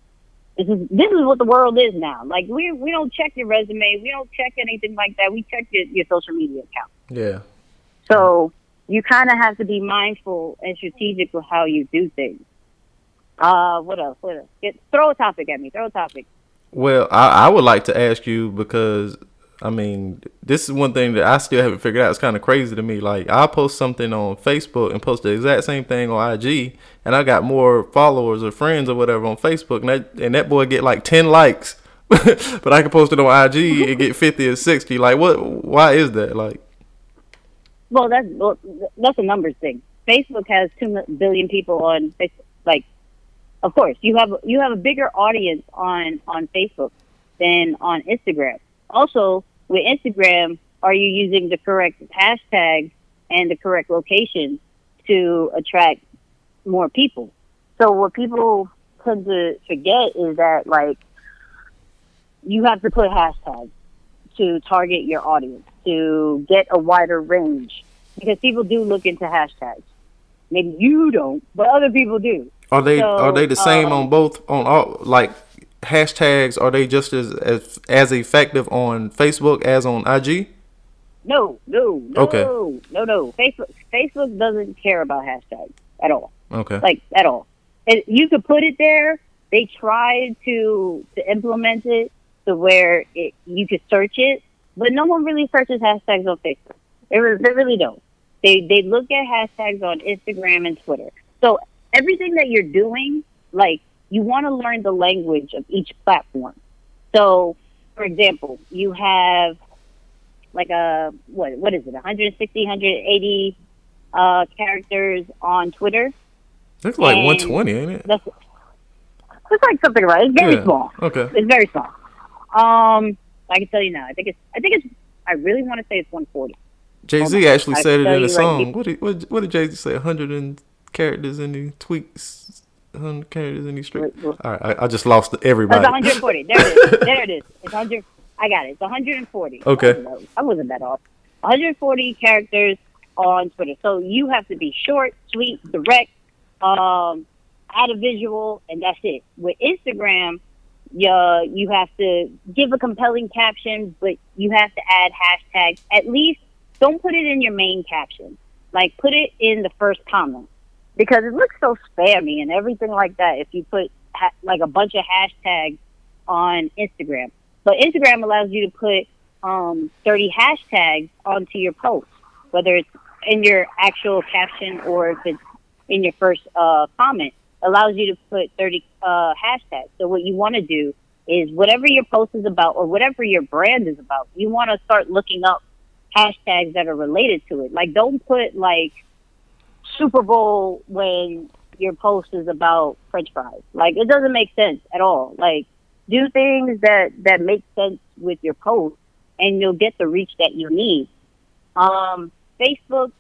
This is this is what the world is now. Like we we don't check your resume, we don't check anything like that. We check your, your social media account. Yeah. So you kind of have to be mindful and strategic with how you do things. Uh, what else? What else? Get, throw a topic at me. Throw a topic. Well, I, I would like to ask you because I mean, this is one thing that I still haven't figured out. It's kind of crazy to me. Like, I post something on Facebook and post the exact same thing on IG, and I got more followers or friends or whatever on Facebook, and that and that boy get like ten likes, but I can post it on IG and get fifty or sixty. Like, what? Why is that? Like, Well, that's well, that's a numbers thing. Facebook has two billion people on Facebook. Like, of course, you have you have a bigger audience on on Facebook than on Instagram. Also, with Instagram, are you using the correct hashtag and the correct location to attract more people? So what people tend to forget is that like you have to put hashtags to target your audience to get a wider range because people do look into hashtags. Maybe you don't, but other people do. Are they So, are they the same um, on both on all like hashtags? Are they just as as as effective on Facebook as on IG? No, no, no, Okay. no, no. Facebook Facebook doesn't care about hashtags at all. Okay. like at all. And you could put it there. They tried to to implement it to where it, you could search it, but no one really searches hashtags on Facebook. They, re- they really don't. They they look at hashtags on Instagram and Twitter. So everything that you're doing, like you want to learn the language of each platform. So, for example, you have like a what what is it 160 180 uh, characters on Twitter It's like and- one twenty, ain't it? that's it's like something right. It's very Yeah. small. Okay. It's very small. Um, I can tell you now. I think it's. I think it's. I really want to say it's 140. Jay Z actually I said it in a song. what did what, did Jay Z say? hundred and characters in the tweets, hundred characters in the street. Wait, wait. All right, I, I just lost everybody. it's 140. There it is. There it is. It's 100. I got it. It's 140. Okay. I, wasn't- I wasn't that off. 140 characters on Twitter. So you have to be short, sweet, direct, um, add a visual, and that's it. With Instagram, you, you have to give a compelling caption, but you have to add hashtags. At least don't put it in your main caption. Like put it in the first comment because it looks so spammy and everything like that. If you put ha- like a bunch of hashtags on Instagram, but Instagram allows you to put um, 30 hashtags onto your post, whether it's in your actual caption or if it's in your first uh, comment, allows you to put 30 uh, hashtags. So what you want to do is whatever your post is about or whatever your brand is about, you want to start looking up hashtags that are related to it. Like don't put like Super Bowl when your post is about French fries. Like it doesn't make sense at all. Like do things that that make sense with your post, and you'll get the reach that you need. Um, Facebook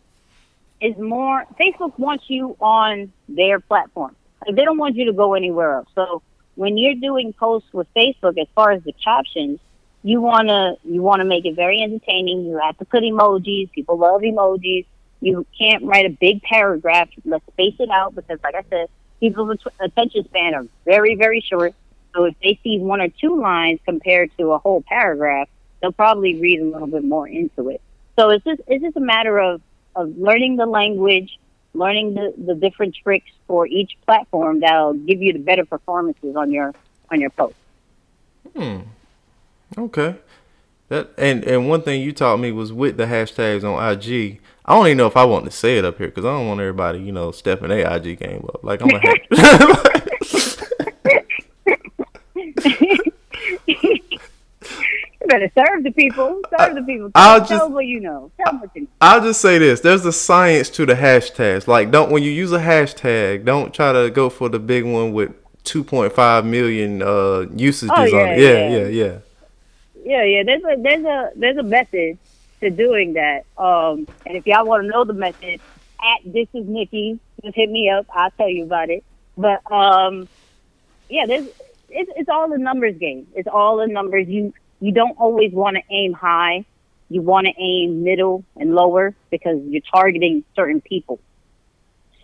is more. Facebook wants you on their platform. Like they don't want you to go anywhere else. So when you're doing posts with Facebook, as far as the captions, you wanna you wanna make it very entertaining. You have to put emojis. People love emojis. You can't write a big paragraph. Let's space it out because, like I said, people's attention span are very very short. So if they see one or two lines compared to a whole paragraph, they'll probably read a little bit more into it. So it's just it's just a matter of of learning the language, learning the, the different tricks for each platform that'll give you the better performances on your on your post. Hmm. Okay. That, and and one thing you taught me was with the hashtags on IG. I don't even know if I want to say it up here because I don't want everybody, you know, stepping their IG game up. Like I'm gonna. you better serve the people. Serve the people. I'll just- what you know. Tell what you know. I'll just say this: there's a science to the hashtags. Like, don't when you use a hashtag, don't try to go for the big one with 2.5 million uh, usages Oh, on it. Yeah, yeah. yeah, yeah. Yeah, yeah. There's a there's a there's a method to doing that. Um, and if y'all want to know the method, at this is Nicky, just hit me up. I'll tell you about it. But um, yeah, there's it's it's all a numbers game. It's all a numbers. You you don't always want to aim high. You want to aim middle and lower because you're targeting certain people.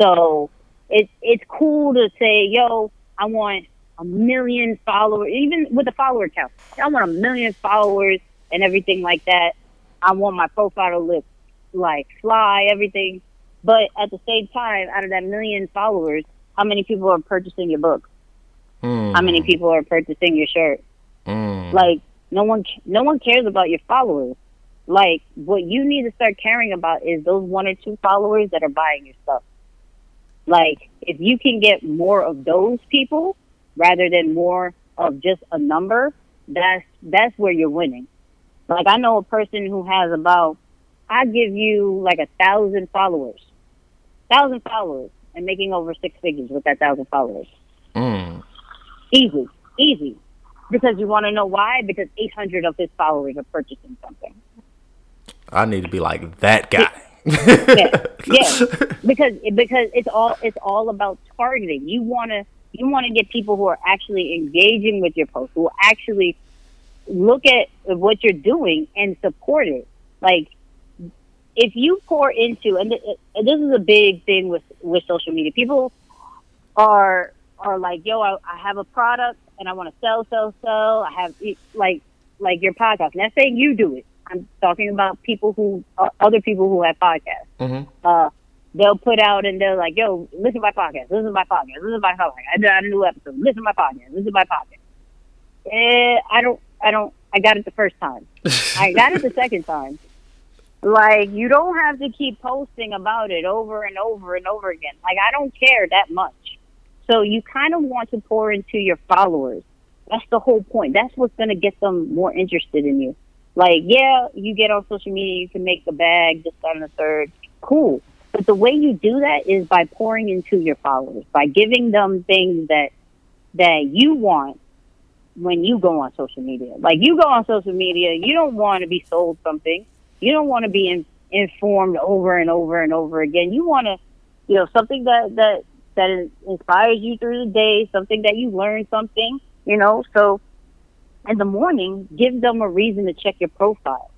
So it's it's cool to say, yo, I want a million followers, even with a follower count. I want a million followers and everything like that. I want my profile to look like fly, everything. But at the same time, out of that million followers, how many people are purchasing your book? Mm, How many people are purchasing your shirt? mm. Like no one, no one cares about your followers. Like what you need to start caring about is those one or two followers that are buying your stuff. Like if you can get more of those people rather than more of just a number, that's that's where you're winning. Like I know a person who has about, I give you like a thousand followers, thousand followers, and making over six figures with that thousand followers. Mm. Easy, easy. Because you want to know why? Because 800 of his followers are purchasing something. I need to be like that guy. Yeah, yeah. Because because it's all it's all about targeting. You want to you want to get people who are actually engaging with your post, who will actually look at what you're doing and support it. Like if you pour into and, and this is a big thing with with social media. People are are like, yo, I, I have a product and I want to sell, sell, sell. I have like like your podcast. Not saying you do it. I'm talking about people who uh, other people who have podcasts. hmm Uh, they'll put out and they're like, yo, listen to my podcast. Listen to my podcast. Listen to my podcast. I got a new episode. Listen to my podcast. Listen to my podcast. Eh, I don't. I don't. I got it the first time. I got it the second time. Like you don't have to keep posting about it over and over and over again. Like I don't care that much. So you kind of want to pour into your followers. That's the whole point. That's what's going to get them more interested in you. Like, yeah, you get on social media, you can make the bag, this, that, and the third. Cool. But the way you do that is by pouring into your followers, by giving them things that that you want when you go on social media. Like you go on social media, you don't want to be sold something. You don't want to be in, informed over and over and over again. You want to, you know, something that that that inspires you through the day, something that you learn something, you know. So in the morning, give them a reason to check your profile,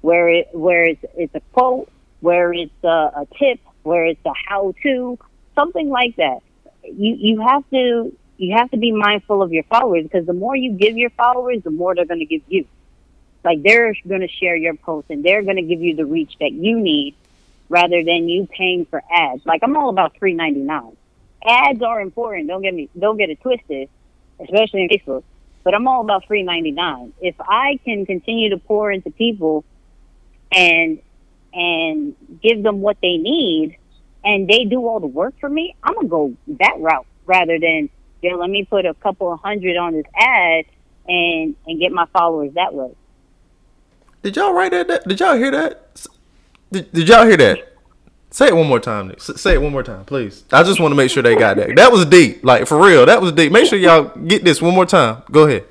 where it where it's it's a quote, where it's a, a tip, where it's a how to, something like that. You you have to you have to be mindful of your followers because the more you give your followers, the more they're going to give you. Like they're going to share your post and they're going to give you the reach that you need, rather than you paying for ads. Like I'm all about three ninety nine. Ads are important. Don't get me don't get it twisted, especially in Facebook. But I'm all about three ninety nine. If I can continue to pour into people and and give them what they need and they do all the work for me, I'm gonna go that route rather than yo, let me put a couple of hundred on this ad and and get my followers that way. Did y'all write that? Did y'all hear that? Did, did y'all hear that? Say it one more time, Nick. Say it one more time, please. I just want to make sure they got that. That was deep. Like for real, that was deep. Make sure y'all get this one more time. Go ahead.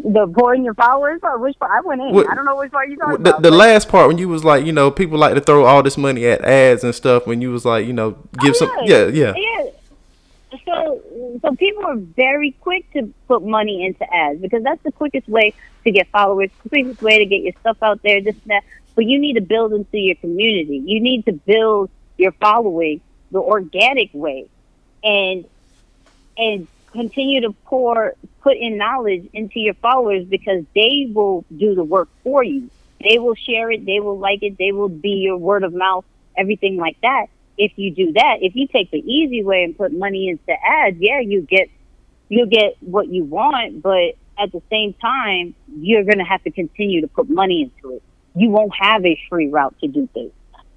The pouring your followers or which part I went in. What- I don't know which part you talking The, about. the last part when you was like, you know, people like to throw all this money at ads and stuff. When you was like, you know, give some, yeah, yeah. yeah. So, so people are very quick to put money into ads because that's the quickest way to get followers, quickest way to get your stuff out there, this and that. But you need to build into your community. You need to build your following the organic way, and and continue to pour put in knowledge into your followers because they will do the work for you. They will share it, they will like it, they will be your word of mouth, everything like that. If you do that, if you take the easy way and put money into ads, yeah, you get you get what you want, but at the same time, you're going to have to continue to put money into it. You won't have a free route to do things.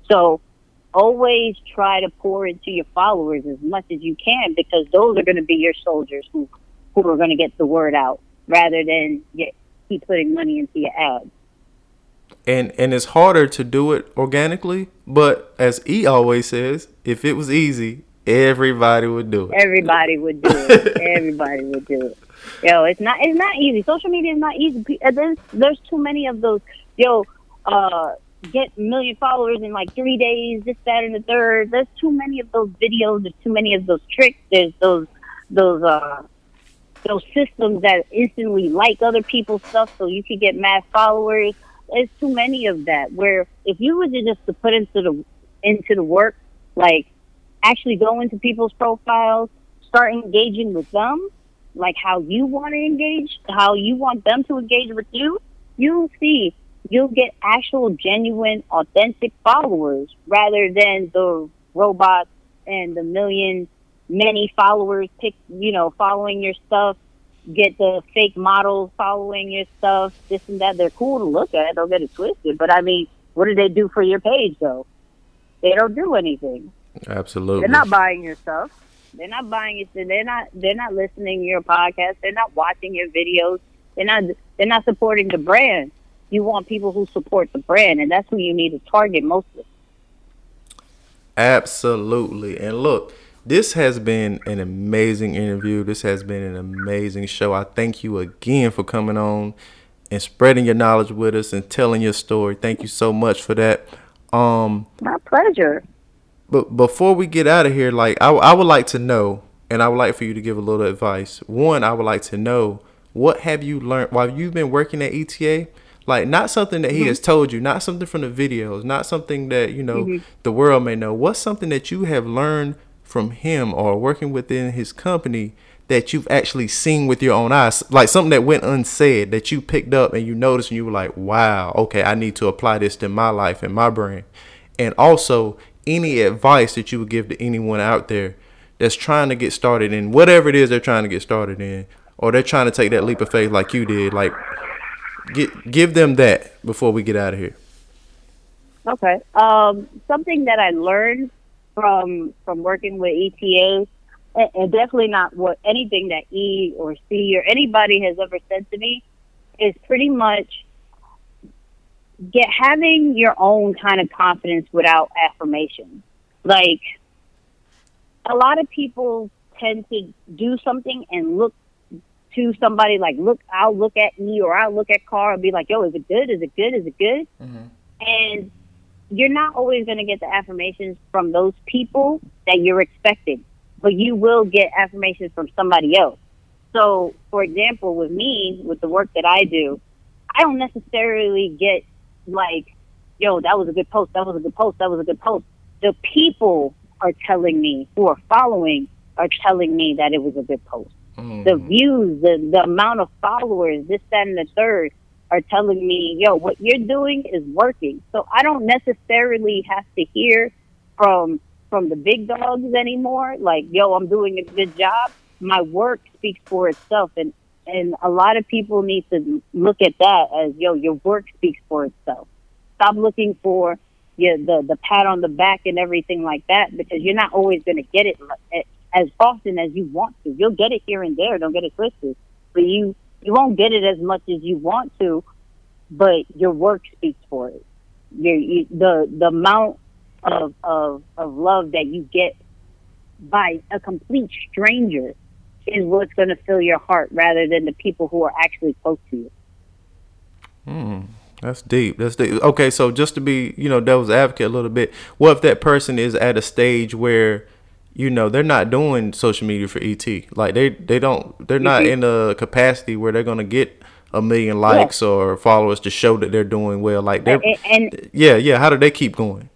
So always try to pour into your followers as much as you can because those are going to be your soldiers who, who are going to get the word out rather than get, keep putting money into your ads. And and it's harder to do it organically, but as E always says, if it was easy, everybody would do it. Everybody would do it. everybody would do it. Yo, it's not it's not easy. Social media is not easy. Uh, there's there's too many of those. Yo, uh, get a million followers in like three days. This, that, and the third. There's too many of those videos. There's too many of those tricks. There's those those uh those systems that instantly like other people's stuff so you can get mass followers. There's too many of that. Where if you were to just to put into the into the work, like actually go into people's profiles, start engaging with them, like how you want to engage, how you want them to engage with you, you'll see you'll get actual, genuine, authentic followers rather than the robots and the million, many followers pick, you know, following your stuff. Get the fake models following your stuff, this and that. They're cool to look at. Don't get it twisted. But I mean, what do they do for your page though? They don't do anything. Absolutely. They're not buying your stuff. They're not buying it. They're not. They're not listening to your podcast. They're not watching your videos. They're not. They're not supporting the brand. You want people who support the brand, and that's who you need to target mostly. Absolutely. And look, this has been an amazing interview. This has been an amazing show. I thank you again for coming on and spreading your knowledge with us and telling your story. Thank you so much for that. Um, My pleasure. But before we get out of here, like I, I would like to know, and I would like for you to give a little advice. One, I would like to know what have you learned while you've been working at ETA. Like not something that he mm-hmm. has told you, not something from the videos, not something that you know mm-hmm. the world may know. What's something that you have learned from him or working within his company that you've actually seen with your own eyes, like something that went unsaid that you picked up and you noticed and you were like, "Wow, okay, I need to apply this to my life and my brand." And also, any advice that you would give to anyone out there that's trying to get started in whatever it is they're trying to get started in, or they're trying to take that leap of faith like you did, like get give them that before we get out of here. Okay. Um, something that I learned from from working with ETA, and, and definitely not what anything that E or C or anybody has ever said to me, is pretty much get having your own kind of confidence without affirmation. Like a lot of people tend to do something and look to somebody like look I'll look at me or I'll look at Carl and be like, yo, is it good? Is it good? Is it good? Mm-hmm. And you're not always going to get the affirmations from those people that you're expecting, but you will get affirmations from somebody else. So, for example, with me, with the work that I do, I don't necessarily get like, yo, that was a good post, that was a good post, that was a good post. The people are telling me who are following are telling me that it was a good post. Mm. The views, the, the amount of followers, this, that, and the third are telling me, yo, what you're doing is working. So I don't necessarily have to hear from from the big dogs anymore. Like, yo, I'm doing a good job. My work speaks for itself, and and a lot of people need to look at that as, yo, your work speaks for itself. Stop looking for yeah, the, the pat on the back and everything like that because you're not always going to get it as often as you want to. You'll get it here and there. Don't get it twisted. But you, you won't get it as much as you want to, but your work speaks for it. Your, you, the, the amount of, of, of love that you get by a complete stranger is what's going to fill your heart rather than the people who are actually close to you. Hmm. That's deep. That's deep. Okay, so just to be, you know, devil's advocate a little bit, what if that person is at a stage where, you know, they're not doing social media for ET? Like they they don't they're not mm-hmm. in a capacity where they're gonna get a million likes yeah. or followers to show that they're doing well. Like they're and, and yeah, yeah. How do they keep going?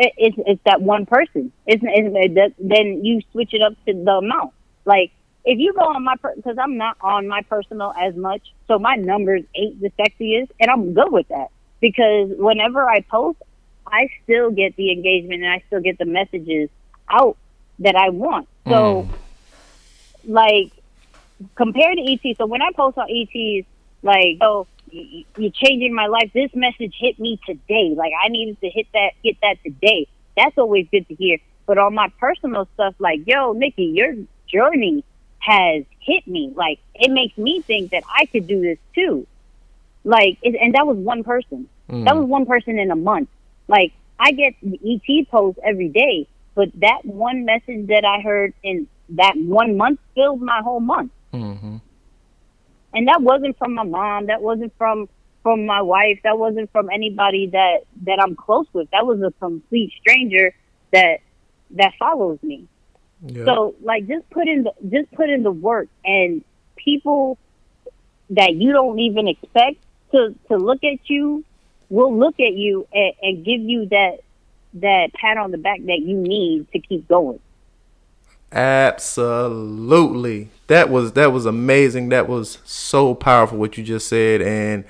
it's it's that one person. It's, it's then you switch it up to the amount. Like if you go on my because I'm not on my personal as much, so my numbers ain't the sexiest, and I'm good with that because whenever I post, I still get the engagement and I still get the messages out that I want. So, mm. like, compared to ET, so when I post on ETs, like, oh, you're changing my life. This message hit me today. Like, I needed to hit that, get that today. That's always good to hear. But on my personal stuff, like, yo, Nicky, your journey has hit me. Like, it makes me think that I could do this too. Like, it, and that was one person. That was one person in a month. Like, I get ET posts every day, but that one message that I heard in that one month filled my whole month. Mm-hmm. And that wasn't from my mom. That wasn't from from my wife. That wasn't from anybody that that I'm close with. That was a complete stranger that that follows me. Yeah. So like just put in the just put in the work and people that you don't even expect to to look at you will look at you and, and give you that that pat on the back that you need to keep going. Absolutely. That was that was amazing. That was so powerful what you just said and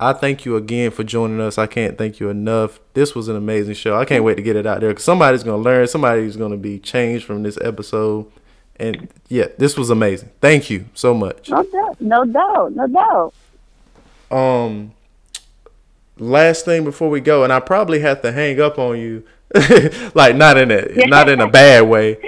I thank you again for joining us. I can't thank you enough. This was an amazing show. I can't wait to get it out there cuz somebody's going to learn, somebody's going to be changed from this episode. And yeah, this was amazing. Thank you so much. No doubt, no doubt, no doubt. Um last thing before we go and I probably have to hang up on you like not in a not in a bad way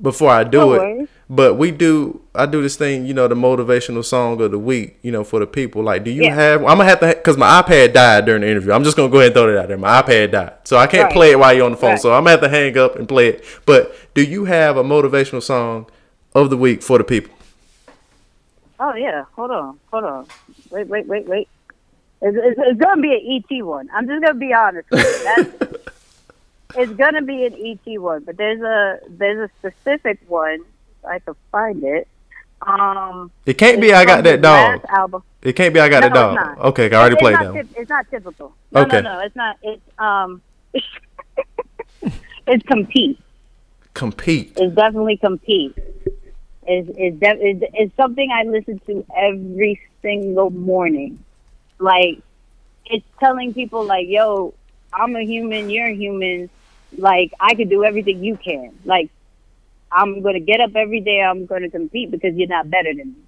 before I do No it. worries. But we do. I do this thing, you know, the motivational song of the week, you know, for the people. Like, do you Yeah. have? I'm gonna have to, cause my iPad died during the interview. I'm just gonna go ahead and throw it out there. My iPad died, so I can't Right. play it while you're on the phone. Right. So I'm gonna have to hang up and play it. But do you have a motivational song of the week for the people? Oh yeah, hold on, hold on. Wait, wait, wait, wait. It's, it's, it's gonna be an ET one. I'm just gonna be honest. With you. That's, it's gonna be an ET one, but there's a there's a specific one. I can find it. Um, It can't be. I got that dog. Album. It can't be. I got No, that dog. it's. Okay, I already it's played that. typ- it's not typical. No, Okay. no, no. It's not. It's um. it's compete. Compete. It's definitely compete. Is is de- is is something I listen to every single morning. Like it's telling people like, "Yo, I'm a human. You're a human. Like I could do everything you can. Like I'm gonna get up every day. I'm gonna compete because you're not better than me."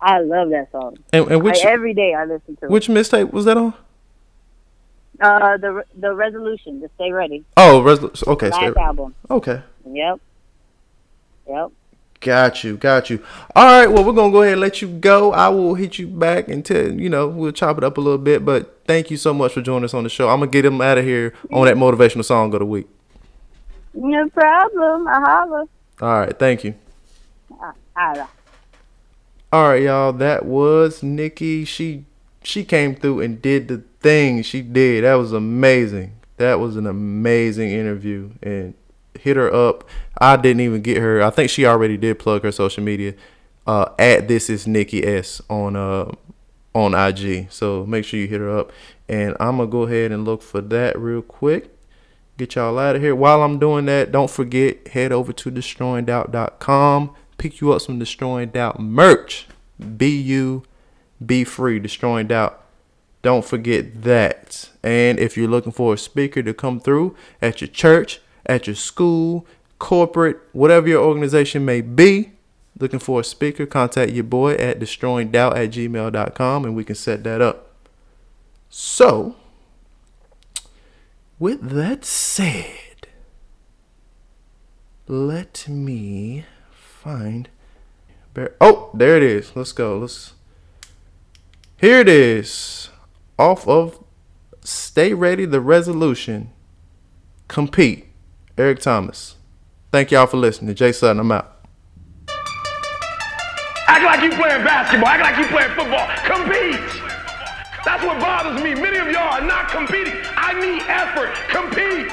I love that song. And, and which Like, every day I listen to it. which mixtape was that on? Uh, the the resolution to stay ready. Oh, resol- okay. Last stay- album. Okay. Yep. Yep. Got you, got you. All right, well, we're gonna go ahead and let you go. I will hit you back and tell you know we'll chop it up a little bit. But thank you so much for joining us on the show. I'm gonna get him out of here on that motivational song of the week. No problem. I holla. All right, thank you. Ah, holla. All right, y'all. That was Nicky. She she came through and did the thing she did. That was amazing. That was an amazing interview. And hit her up. I didn't even get her. I think she already did plug her social media. Uh, at this is Nicky S on uh on IG. So make sure you hit her up. And I'm gonna go ahead and look for that real quick. Get y'all out of here. While I'm doing that, don't forget head over to destroyingdoubt.com. Pick you up some Destroying Doubt merch. Be you, be free. Destroying Doubt. Don't forget that. And if you're looking for a speaker to come through at your church, at your school, corporate, whatever your organization may be, looking for a speaker, contact your boy at destroyingdoubt at gmail.com and we can set that up. So, with that said, let me find. Bear- oh, there it is. Let's go. Let's. Here it is. Off of Stay Ready, the resolution. Compete. Eric Thomas. Thank y'all for listening. Jay Sutton, I'm out. Act like you playing basketball. Act like you playing football. Compete. That's what bothers me. Many of y'all are not competing. I need effort. Compete.